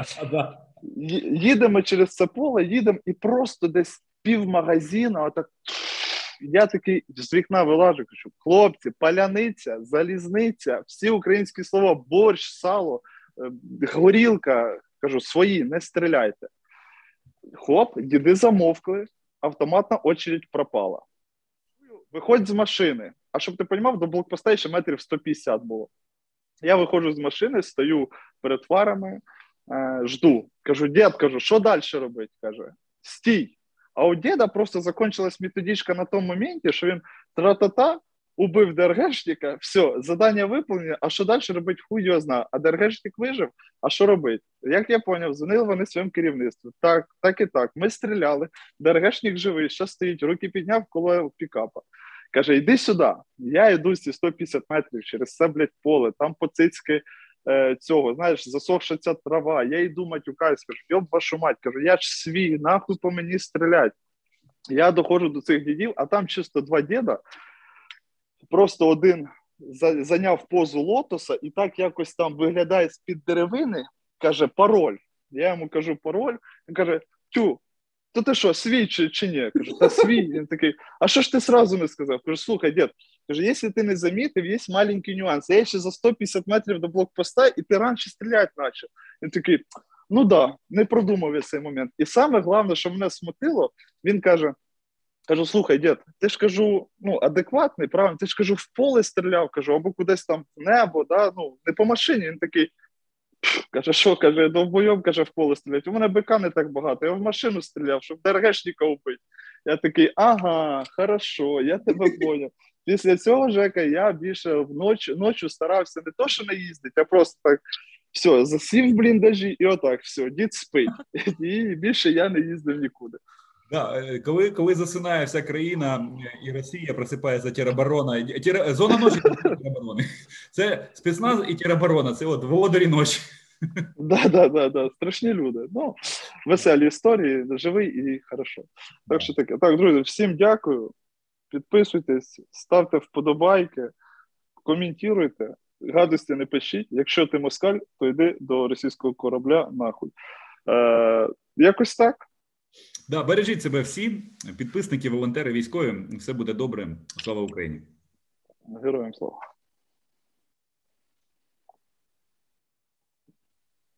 їдемо через це поле, їдемо і просто десь пів магазину, отак. Я такий з вікна вилажу, кажу, хлопці, паляниця, залізниця, всі українські слова, борщ, сало, е, горілка. Кажу, свої, не стріляйте. Хлоп, діди замовкли, автоматна очередь пропала. Виходь з машини. А щоб ти розумів, до блокпоста ще метрів 150 було. Я виходжу з машини, стою перед фарами, е, жду. Кажу, дід, кажу, що далі робити? Каже, стій. А у діда просто закончилась методичка на тому моменті, що він тра-та-та, убив ДРГшника, все, задання виповнено, а що далі робити, хуй його знає. А ДРГшник вижив, а що робити? Як я зрозумів, дзвонили вони своїм керівництву. Так, так і так. Ми стріляли, ДРГшник живий, що стоїть, руки підняв коло пікапа. Каже, йди сюди. Я йду ці 150 метрів через це, блядь, поле, там поцицьки е, цього, знаєш, засохша ця трава. Я йду матюкаюсь, кажу, йоб вашу мать, кажу, я ж свій, нахуй по мені стрілять. Я доходжу до цих дідів, а там чисто два діда. Просто один зайняв позу лотоса і так якось там виглядає з-під деревини, каже, пароль. Я йому кажу пароль, він каже: Тю, то ти що, свій чи, чи ні? Кажу, та свій. Він такий, а що ж ти сразу не сказав? Кажу, слухай, дід, кажу, якщо ти не замітив, є маленький нюанс. Я ще за 150 метрів до блокпоста, і ти раніше стріляти почав. Він такий, ну да, не продумав я цей момент. І саме головне, що мене смутило, він каже: кажу, слухай, дід, ти ж кажу, ну, адекватний, правильно, ти ж кажу, в поле стріляв, кажу, або кудись там в небо, да, ну, не по машині. Він такий. Каже, що каже, довбойом каже, в поле стрілять. У мене бика не так багато. Я в машину стріляв, щоб ДРГшника вбити. Я такий, ага, хорошо, я тебе поняв. Після цього Жека я більше вночі ночі старався не то, що не їздити, а просто так все, засів в бліндажі, і отак, все, дід спить. І більше я не їздив нікуди. Да, е, коли коли засинає вся країна і Росія просипається тероборона, тіра, зона ночі тероборони. Це спецназ і тероборона, це от володарі ночі. Да, да, да, да, страшні люди. Ну, веселі історії, живий і хорошо. Так що таке. Так, друзі, всім дякую. Підписуйтесь, ставте вподобайки, коментуйте, гадості не пишіть. Якщо ти москаль, то йди до російського корабля нахуй. Е, Якось так. Да, бережіть себе всі, підписники, волонтери, військові. Все буде добре. Слава Україні! Героям слава.